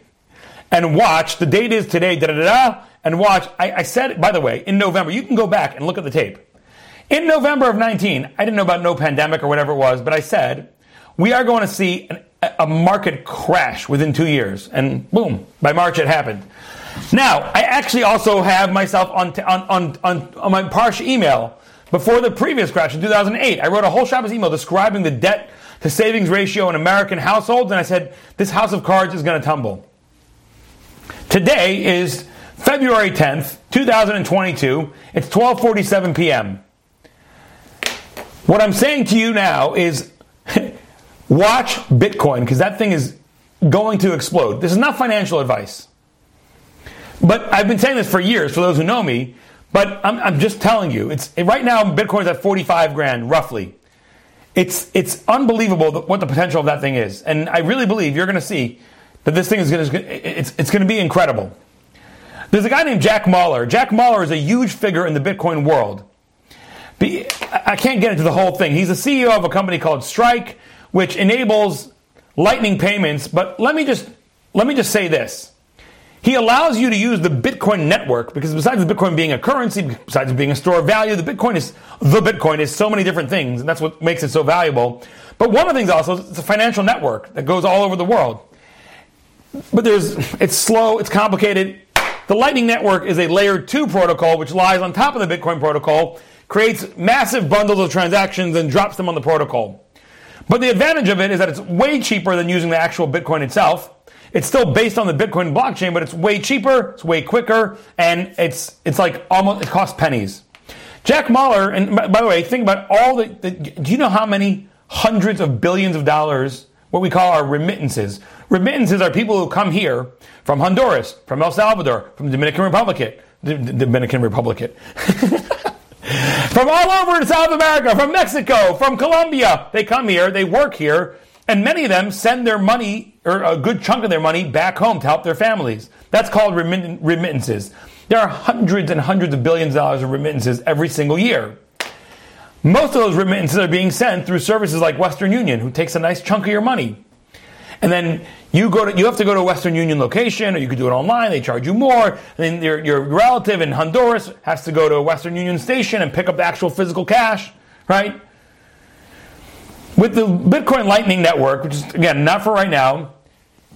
and watch, the date is today, da da da, and watch. I, I said, by the way, in November, you can go back and look at the tape. In November of 19, I didn't know about no pandemic or whatever it was, but I said, we are going to see an, a market crash within two years. And boom, by March it happened. Now, I actually also have myself on, on, on, on, on my Parsha email before the previous crash in 2008. I wrote a whole Shabbos email describing the debt to savings ratio in American households, and I said, this house of cards is going to tumble. Today is February 10th, 2022. It's 12:47 p.m. What I'm saying to you now is watch Bitcoin because that thing is going to explode. This is not financial advice. But I've been saying this for years for those who know me. But I'm, I'm just telling you, it's right now Bitcoin's at 45 grand roughly. It's it's unbelievable what the potential of that thing is, and I really believe you're going to see that this thing is going to it's it's going to be incredible. There's a guy named Jack Mallers. Jack Mallers is a huge figure in the Bitcoin world. I can't get into the whole thing. He's the CEO of a company called Strike, which enables lightning payments. But let me just let me just say this. He allows you to use the Bitcoin network because besides the Bitcoin being a currency, besides being a store of value, the Bitcoin is the Bitcoin is so many different things, and that's what makes it so valuable. But one of the things also is it's a financial network that goes all over the world. But there's it's slow, it's complicated. The Lightning Network is a layer two protocol which lies on top of the Bitcoin protocol, creates massive bundles of transactions and drops them on the protocol. But the advantage of it is that it's way cheaper than using the actual Bitcoin itself. It's still based on the Bitcoin blockchain, but it's way cheaper, it's way quicker, and it's it's like almost it costs pennies. Jack Mallers, and by the way, think about all the, the do you know how many hundreds of billions of dollars what we call our remittances. Remittances are people who come here from Honduras, from El Salvador, from Dominican Republic, Dominican Republic, from all over South America, from Mexico, from Colombia. They come here, they work here, and many of them send their money, or a good chunk of their money, back home to help their families. That's called remittances. There are hundreds and hundreds of billions of dollars of remittances every single year. Most of those remittances are being sent through services like Western Union, who takes a nice chunk of your money. And then you go to you have to go to a Western Union location, or you could do it online. They charge you more. And then your, your relative in Honduras has to go to a Western Union station and pick up the actual physical cash, right? With the Bitcoin Lightning Network, which is again not for right now,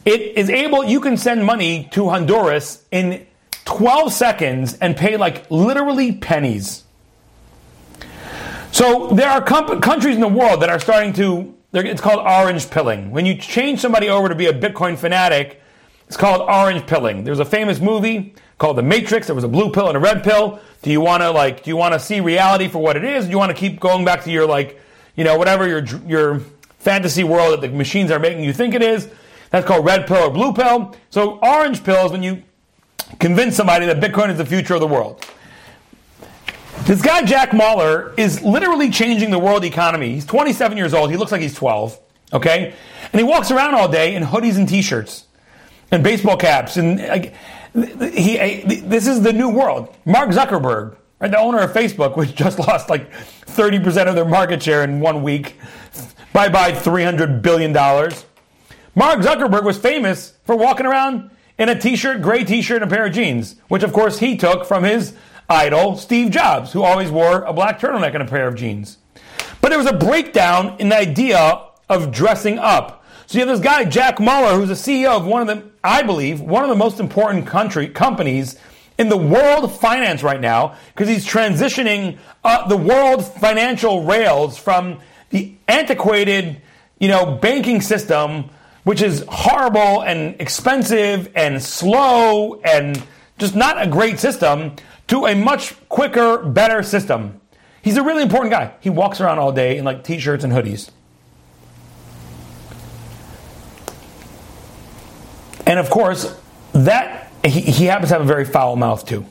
it is able. You can send money to Honduras in 12 seconds and pay like literally pennies. So there are com- countries in the world that are starting to, it's called orange pilling. When you change somebody over to be a Bitcoin fanatic, it's called orange pilling. There's a famous movie called The Matrix. There was a blue pill and a red pill. Do you want to like, do you want to see reality for what it is? Do you want to keep going back to your like, you know, whatever your, your fantasy world that the machines are making you think it is? That's called red pill or blue pill. So orange pill is when you convince somebody that Bitcoin is the future of the world. This guy, Jack Mallers, is literally changing the world economy. He's 27 years old. He looks like he's 12. Okay? And he walks around all day in hoodies and t shirts and baseball caps. And like, he, this is the new world. Mark Zuckerberg, right, the owner of Facebook, which just lost like 30% of their market share in one week. Bye bye, $300 billion. Mark Zuckerberg was famous for walking around in a t shirt, gray t shirt, and a pair of jeans, which of course he took from his idol, Steve Jobs, who always wore a black turtleneck and a pair of jeans. But there was a breakdown in the idea of dressing up. So you have this guy, Jack Mallers, who's the CEO of one of the, I believe, one of the most important country companies in the world finance right now, because he's transitioning uh, the world financial rails from the antiquated, you know, banking system, which is horrible and expensive and slow and just not a great system, to a much quicker, better system. He's a really important guy. He walks around all day in like t-shirts and hoodies. And of course, that he, he happens to have a very foul mouth too.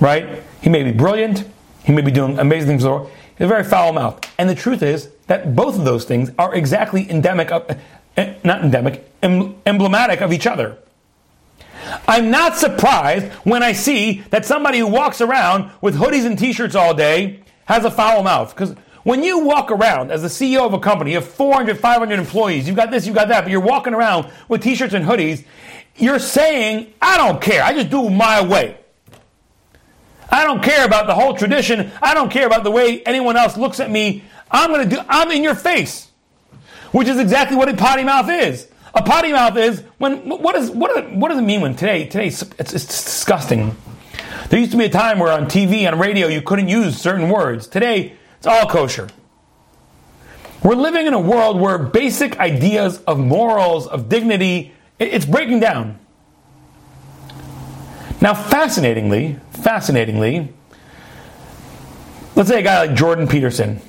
Right? He may be brilliant, he may be doing amazing things. He has a very foul mouth. And the truth is that both of those things are exactly endemic of, eh, not endemic, emblematic of each other. I'm not surprised when I see that somebody who walks around with hoodies and t-shirts all day has a foul mouth. Because when you walk around as the CEO of a company, you have 400, 500 employees, you've got this, you've got that, but you're walking around with t-shirts and hoodies, you're saying, I don't care, I just do my way. I don't care about the whole tradition. I don't care about the way anyone else looks at me. I'm going to do, I'm in your face. Which is exactly what a potty mouth is. A potty mouth is when what is what does, what does it mean when today today it's, it's, disgusting. There used to be a time where on TV and radio you couldn't use certain words. Today it's all kosher. We're living in a world where basic ideas of morals, of dignity, it's breaking down. Now, fascinatingly, fascinatingly, let's say a guy like Jordan Peterson.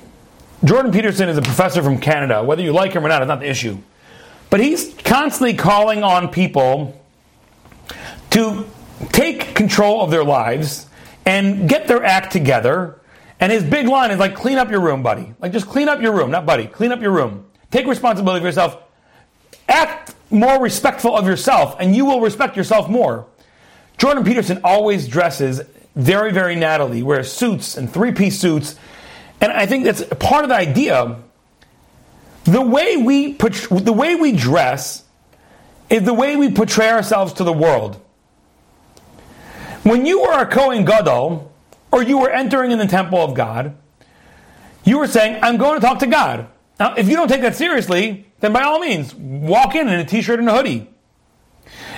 Jordan Peterson is a professor from Canada. Whether you like him or not is not the issue. But he's constantly calling on people to take control of their lives and get their act together. And his big line is like, clean up your room, buddy. Like, just clean up your room, not buddy. Clean up your room. Take responsibility for yourself. Act more respectful of yourself, and you will respect yourself more. Jordan Peterson always dresses very, very nattily, wears suits and three piece suits. And I think that's part of the idea the way we the way we dress is the way we portray ourselves to the world. When you were a Kohen Gadol, or you were entering in the temple of God, you were saying, I'm going to talk to God. Now, if you don't take that seriously, then by all means, walk in in a t shirt and a hoodie.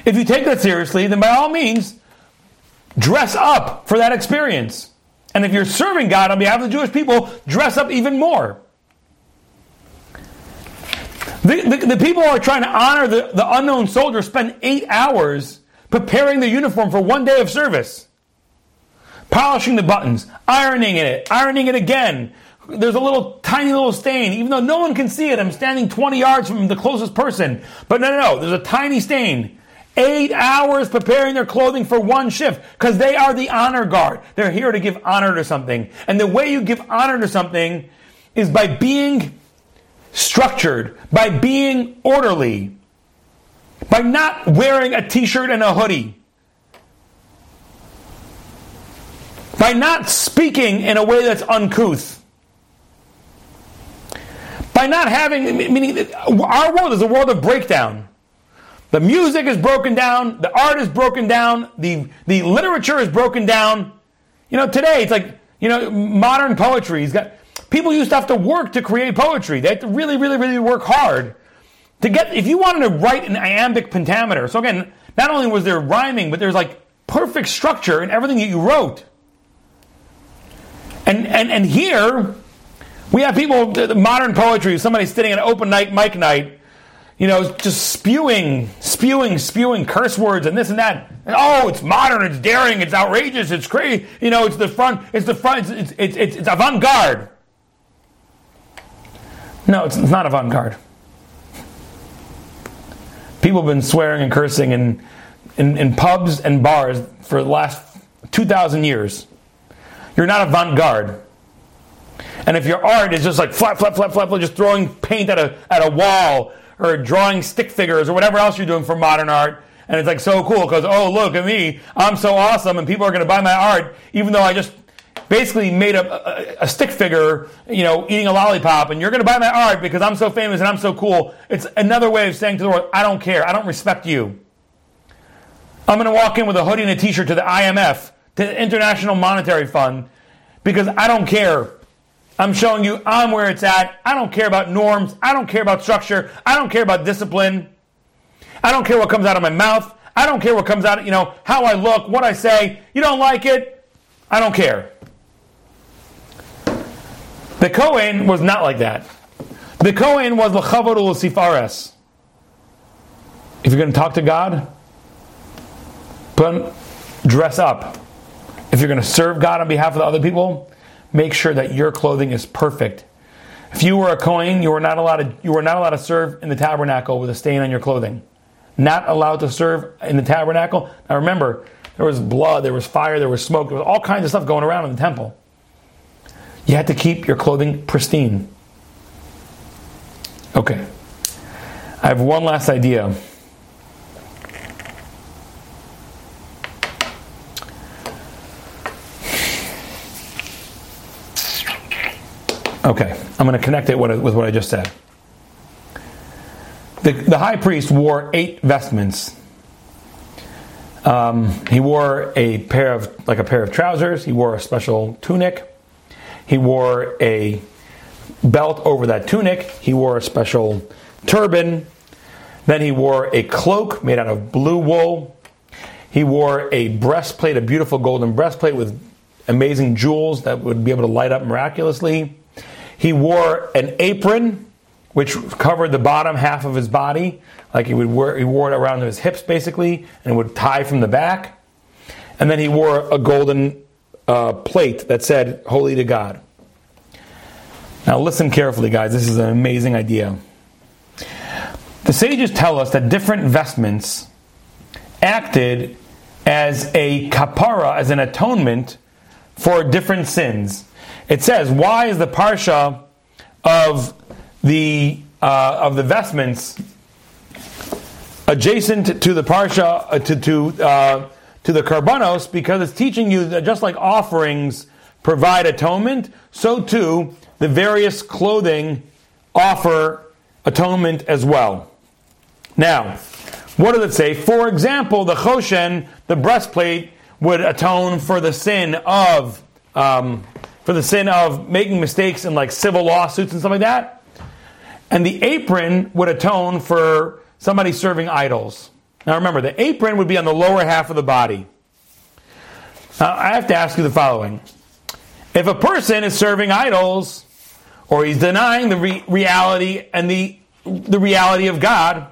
If you take that seriously, then by all means, dress up for that experience. And if you're serving God on behalf of the Jewish people, dress up even more. The, the, the, people who are trying to honor the, the unknown soldier spend eight hours preparing the uniform for one day of service. Polishing the buttons, ironing it, ironing it again. There's a little tiny little stain, even though no one can see it. I'm standing 20 yards from the closest person. But no, no, no, there's a tiny stain. Eight hours preparing their clothing for one shift because they are the honor guard. They're here to give honor to something. And the way you give honor to something is by being structured, by being orderly, by not wearing a t shirt and a hoodie. by not speaking in a way that's uncouth. By not having, meaning uh, our world is a world of breakdown. The music is broken down, the art is broken down, the, the literature is broken down. You know, today it's like, you know, modern poetry. He's got people used to have to work to create poetry. They had to really, really, really work hard to get. If you wanted to write an iambic pentameter, so again, not only was there rhyming, but there's like perfect structure in everything that you wrote. And and and here we have people, uh, modern poetry. Somebody sitting at an open night mic night you know, just spewing, spewing, spewing curse words and this and that. And, oh, it's modern, it's daring, it's outrageous, it's crazy. You know, it's the front, it's the front, it's, it's, it's, it's avant garde. No, it's, it's not avant garde. People have been swearing and cursing in, in, in pubs and bars for the last 2,000 years. You're not avant garde. And if your art is just like flap, flap, flap, flap, just throwing paint at a, at a wall or drawing stick figures or whatever else you're doing for modern art. And it's like so cool because, oh, look at me. I'm so awesome and people are going to buy my art even though I just basically made a, a, a, stick figure, you know, eating a lollipop and you're going to buy my art because I'm so famous and I'm so cool. It's another way of saying to the world, I don't care. I don't respect you. I'm going to walk in with a hoodie and a t-shirt to the IMF, to the International Monetary Fund because I don't care I'm showing you I'm where it's at. I don't care about norms. I don't care about structure. I don't care about discipline. I don't care what comes out of my mouth. I don't care what comes out, you know, how I look, what I say. You don't like it? I don't care. The Kohen was not like that. The Kohen was l'chavod sifares. If you're going to talk to God, put dress up. If you're going to serve God on behalf of the other people, make sure that your clothing is perfect. If you were a Kohen, you were not allowed to, you were not allowed to serve in the tabernacle with a stain on your clothing. Not allowed to serve in the tabernacle. Now remember, there was blood, there was fire, there was smoke, there was all kinds of stuff going around in the temple. You had to keep your clothing pristine. Okay. I have one last idea. Okay, I'm going to connect it with what I just said. The, the high priest wore eight vestments. Um, he wore a pair of like a pair of trousers. He wore a special tunic. He wore a belt over that tunic. He wore a special turban. Then he wore a cloak made out of blue wool. He wore a breastplate, a beautiful golden breastplate with amazing jewels that would be able to light up miraculously. He wore an apron, which covered the bottom half of his body, like he would wear, he wore it around his hips basically, and would tie from the back. And then he wore a golden uh, plate that said "Holy to God." Now listen carefully, guys. This is an amazing idea. The sages tell us that different vestments acted as a kapara, as an atonement for different sins. It says, "Why is the parsha of the uh, of the vestments adjacent to the parsha uh, to to uh, to the korbanos? Because it's teaching you that just like offerings provide atonement, so too the various clothing offer atonement as well. Now, what does it say? For example, the choshen, the breastplate, would atone for the sin of um, for the sin of making mistakes in like civil lawsuits and stuff like that. And the apron would atone for somebody serving idols. Now remember, the apron would be on the lower half of the body. Now I have to ask you the following. If a person is serving idols, or he's denying the re- reality and the, the reality of God,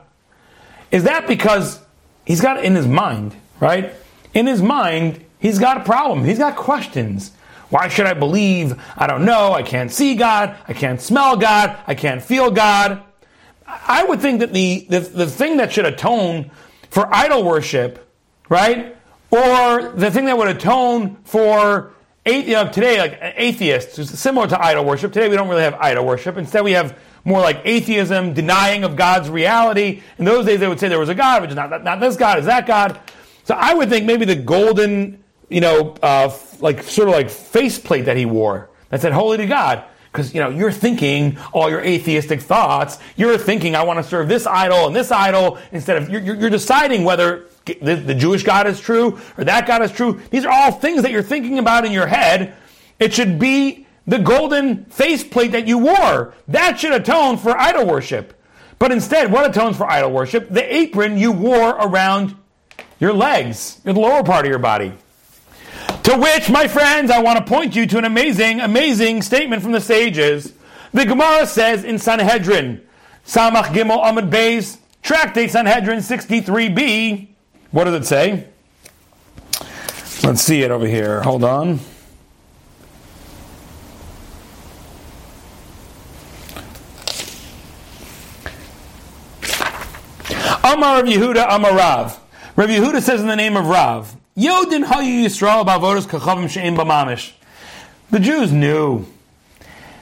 is that because he's got it in his mind, right? In his mind, he's got a problem. He's got questions. Why should I believe? I don't know. I can't see God. I can't smell God. I can't feel God. I would think that the, the, the thing that should atone for idol worship, right? Or the thing that would atone for you know, today, like atheists, similar to idol worship. Today we don't really have idol worship. Instead, we have more like atheism, denying of God's reality. In those days, they would say there was a God, which is not, not this God, is that God. So I would think maybe the golden, you know, uh, like sort of like faceplate that he wore that said "Holy to God." Because you know you're thinking all your atheistic thoughts. You're thinking, "I want to serve this idol and this idol," instead of you're, you're deciding whether the, the Jewish God is true or that God is true. These are all things that you're thinking about in your head. It should be the golden faceplate that you wore. That should atone for idol worship. But instead, what atones for idol worship? The apron you wore around your legs, the lower part of your body. To which, my friends, I want to point you to an amazing, amazing statement from the sages. The Gemara says in Sanhedrin, Samach Gimel Amud Beis, Tractate Sanhedrin 63b. What does it say? Let's see it over here. Hold on. Amar Rav Yehuda Amar Rav. Rav Yehuda says in the name of Rav, Yodin Hayu Yisrael Bavodas Kochavim She'im Bamamish. The Jews knew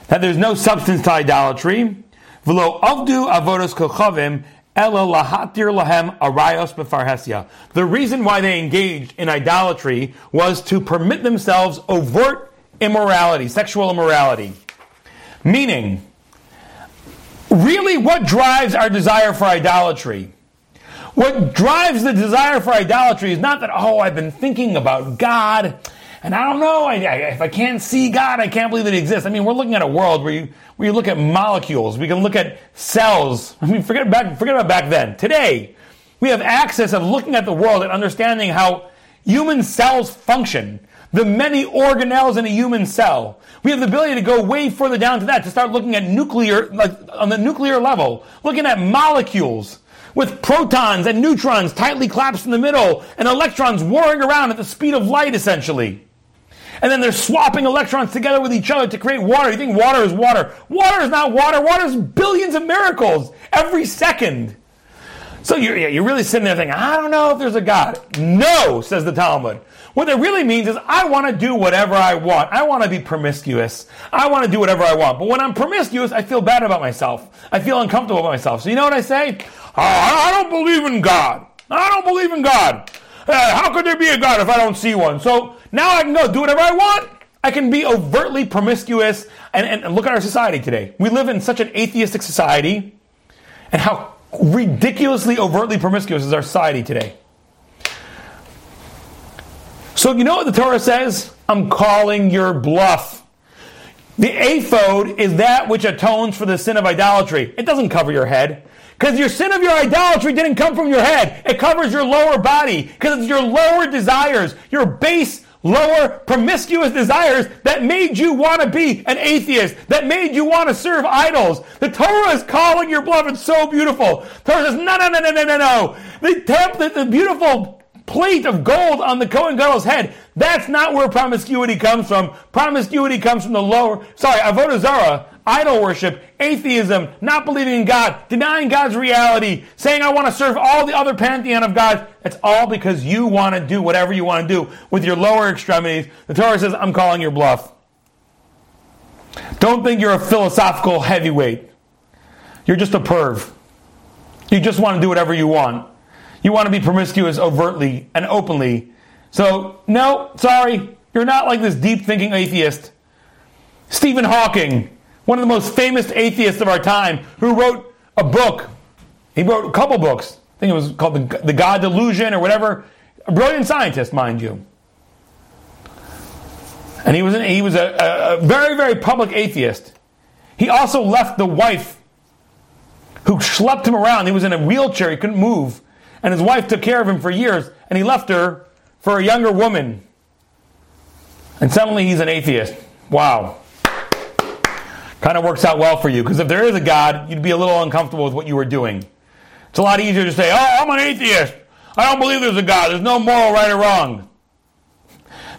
that there's no substance to idolatry. Avdu avodas kochavim ela lahatir lahem arayos befarhesia. The reason why they engaged in idolatry was to permit themselves overt immorality, sexual immorality. Meaning, really what drives our desire for idolatry? What drives the desire for idolatry is not that, oh, I've been thinking about God, and I don't know, I, I, if I can't see God, I can't believe that He exists. I mean, we're looking at a world where you, where you look at molecules, we can look at cells. I mean, forget, back, forget about back then. Today, we have access of looking at the world and understanding how human cells function, the many organelles in a human cell. We have the ability to go way further down to that, to start looking at nuclear, like on the nuclear level, looking at molecules with protons and neutrons tightly collapsed in the middle and electrons whirring around at the speed of light, essentially. And then they're swapping electrons together with each other to create water. You think water is water. Water is not water. Water is billions of miracles every second. So you're, you're really sitting there thinking, I don't know if there's a God. No, says the Talmud. What it really means is I want to do whatever I want. I want to be promiscuous. I want to do whatever I want. But when I'm promiscuous, I feel bad about myself. I feel uncomfortable about myself. So you know what I say? Oh, I don't believe in God. I don't believe in God. Uh, how could there be a God if I don't see one? So now I can go do whatever I want. I can be overtly promiscuous. And, and look at our society today. We live in such an atheistic society. And how ridiculously overtly promiscuous is our society today. So you know what the Torah says? I'm calling your bluff. The ephod is that which atones for the sin of idolatry. It doesn't cover your head. Because your sin of your idolatry didn't come from your head. It covers your lower body. Because it's your lower desires, your base, lower, promiscuous desires that made you want to be an atheist, that made you want to serve idols. The Torah is calling your. It's so beautiful. The Torah says, no, no, no, no, no, no, no. The template, the beautiful plate of gold on the Kohen Gadol's head. That's not where promiscuity comes from. Promiscuity comes from the lower, sorry, Avodah Zarah, idol worship, atheism, not believing in God, denying God's reality, saying I want to serve all the other pantheon of gods. It's all because you want to do whatever you want to do with your lower extremities. The Torah says, I'm calling your bluff. Don't think you're a philosophical heavyweight. You're just a perv. You just want to do whatever you want. You want to be promiscuous overtly and openly. So, no, sorry, you're not like this deep thinking atheist. Stephen Hawking, one of the most famous atheists of our time, who wrote a book. He wrote a couple books. I think it was called The, God Delusion or whatever. A brilliant scientist, mind you. And he was, he was a, a very, very public atheist. He also left the wife who schlepped him around. He was in a wheelchair, he couldn't move and his wife took care of him for years, and he left her for a younger woman. And suddenly he's an atheist. Wow. Kind of works out well for you, because if there is a God, you'd be a little uncomfortable with what you were doing. It's a lot easier to say, oh, I'm an atheist. I don't believe there's a God. There's no moral right or wrong.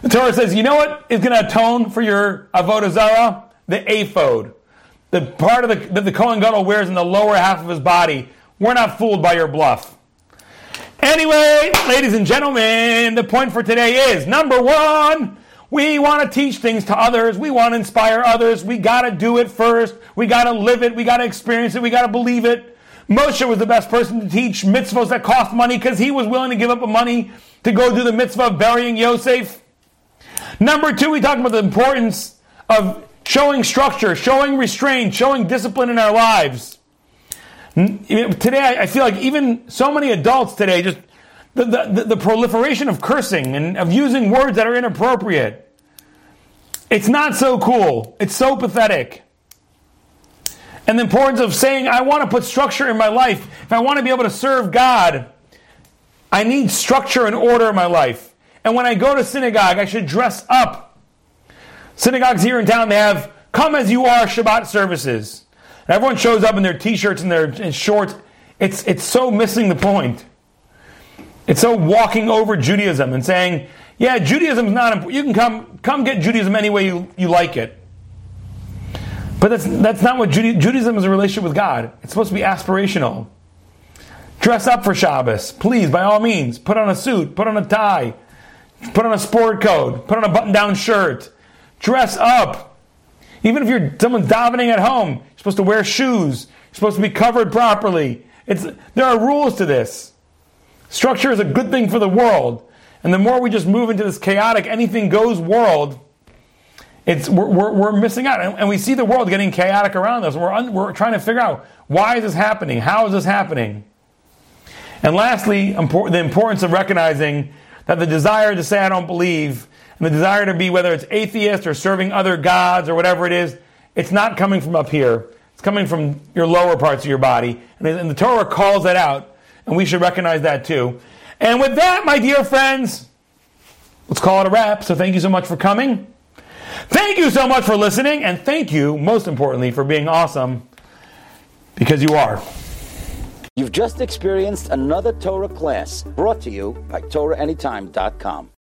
The Torah says, you know what is going to atone for your avodah zarah? The ephod, the part of the that the Kohen Gadol wears in the lower half of his body. We're not fooled by your bluff. Anyway, ladies and gentlemen, the point for today is number one, we want to teach things to others. We want to inspire others. We got to do it first. We got to live it. We got to experience it. We got to believe it. Moshe was the best person to teach mitzvahs that cost money because he was willing to give up money to go do the mitzvah of burying Yosef. Number two, we talk about the importance of showing structure, showing restraint, showing discipline in our lives. Today, I feel like even so many adults today, just the, the, the proliferation of cursing and of using words that are inappropriate. It's not so cool. It's so pathetic. And the importance of saying, I want to put structure in my life. If I want to be able to serve God, I need structure and order in my life. And when I go to synagogue, I should dress up. Synagogues here in town, they have come as you are Shabbat services. And everyone shows up in their t-shirts and their and shorts. It's, it's so missing the point. It's so walking over Judaism and saying, yeah, Judaism is not important. You can come, come get Judaism any way you, you like it. But that's, that's not what Judaism, Judaism is a relationship with God. It's supposed to be aspirational. Dress up for Shabbos, please, by all means. Put on a suit, put on a tie, put on a sport coat, put on a button down shirt. Dress up. Even if you're someone davening at home, you're supposed to wear shoes, you're supposed to be covered properly. It's, there are rules to this. Structure is a good thing for the world. And the more we just move into this chaotic, anything goes world, it's, we're, we're, we're missing out. And, and, we see the world getting chaotic around us. We're, un, we're trying to figure out why is this happening? How is this happening? And lastly, the importance of recognizing that the desire to say, I don't believe, and the desire to be, whether it's atheist or serving other gods or whatever it is, it's not coming from up here. It's coming from your lower parts of your body. And, and the Torah calls that out, and we should recognize that too. And with that, my dear friends, let's call it a wrap. So thank you so much for coming. Thank you so much for listening. And thank you, most importantly, for being awesome because you are. You've just experienced another Torah class brought to you by TorahAnytime.com.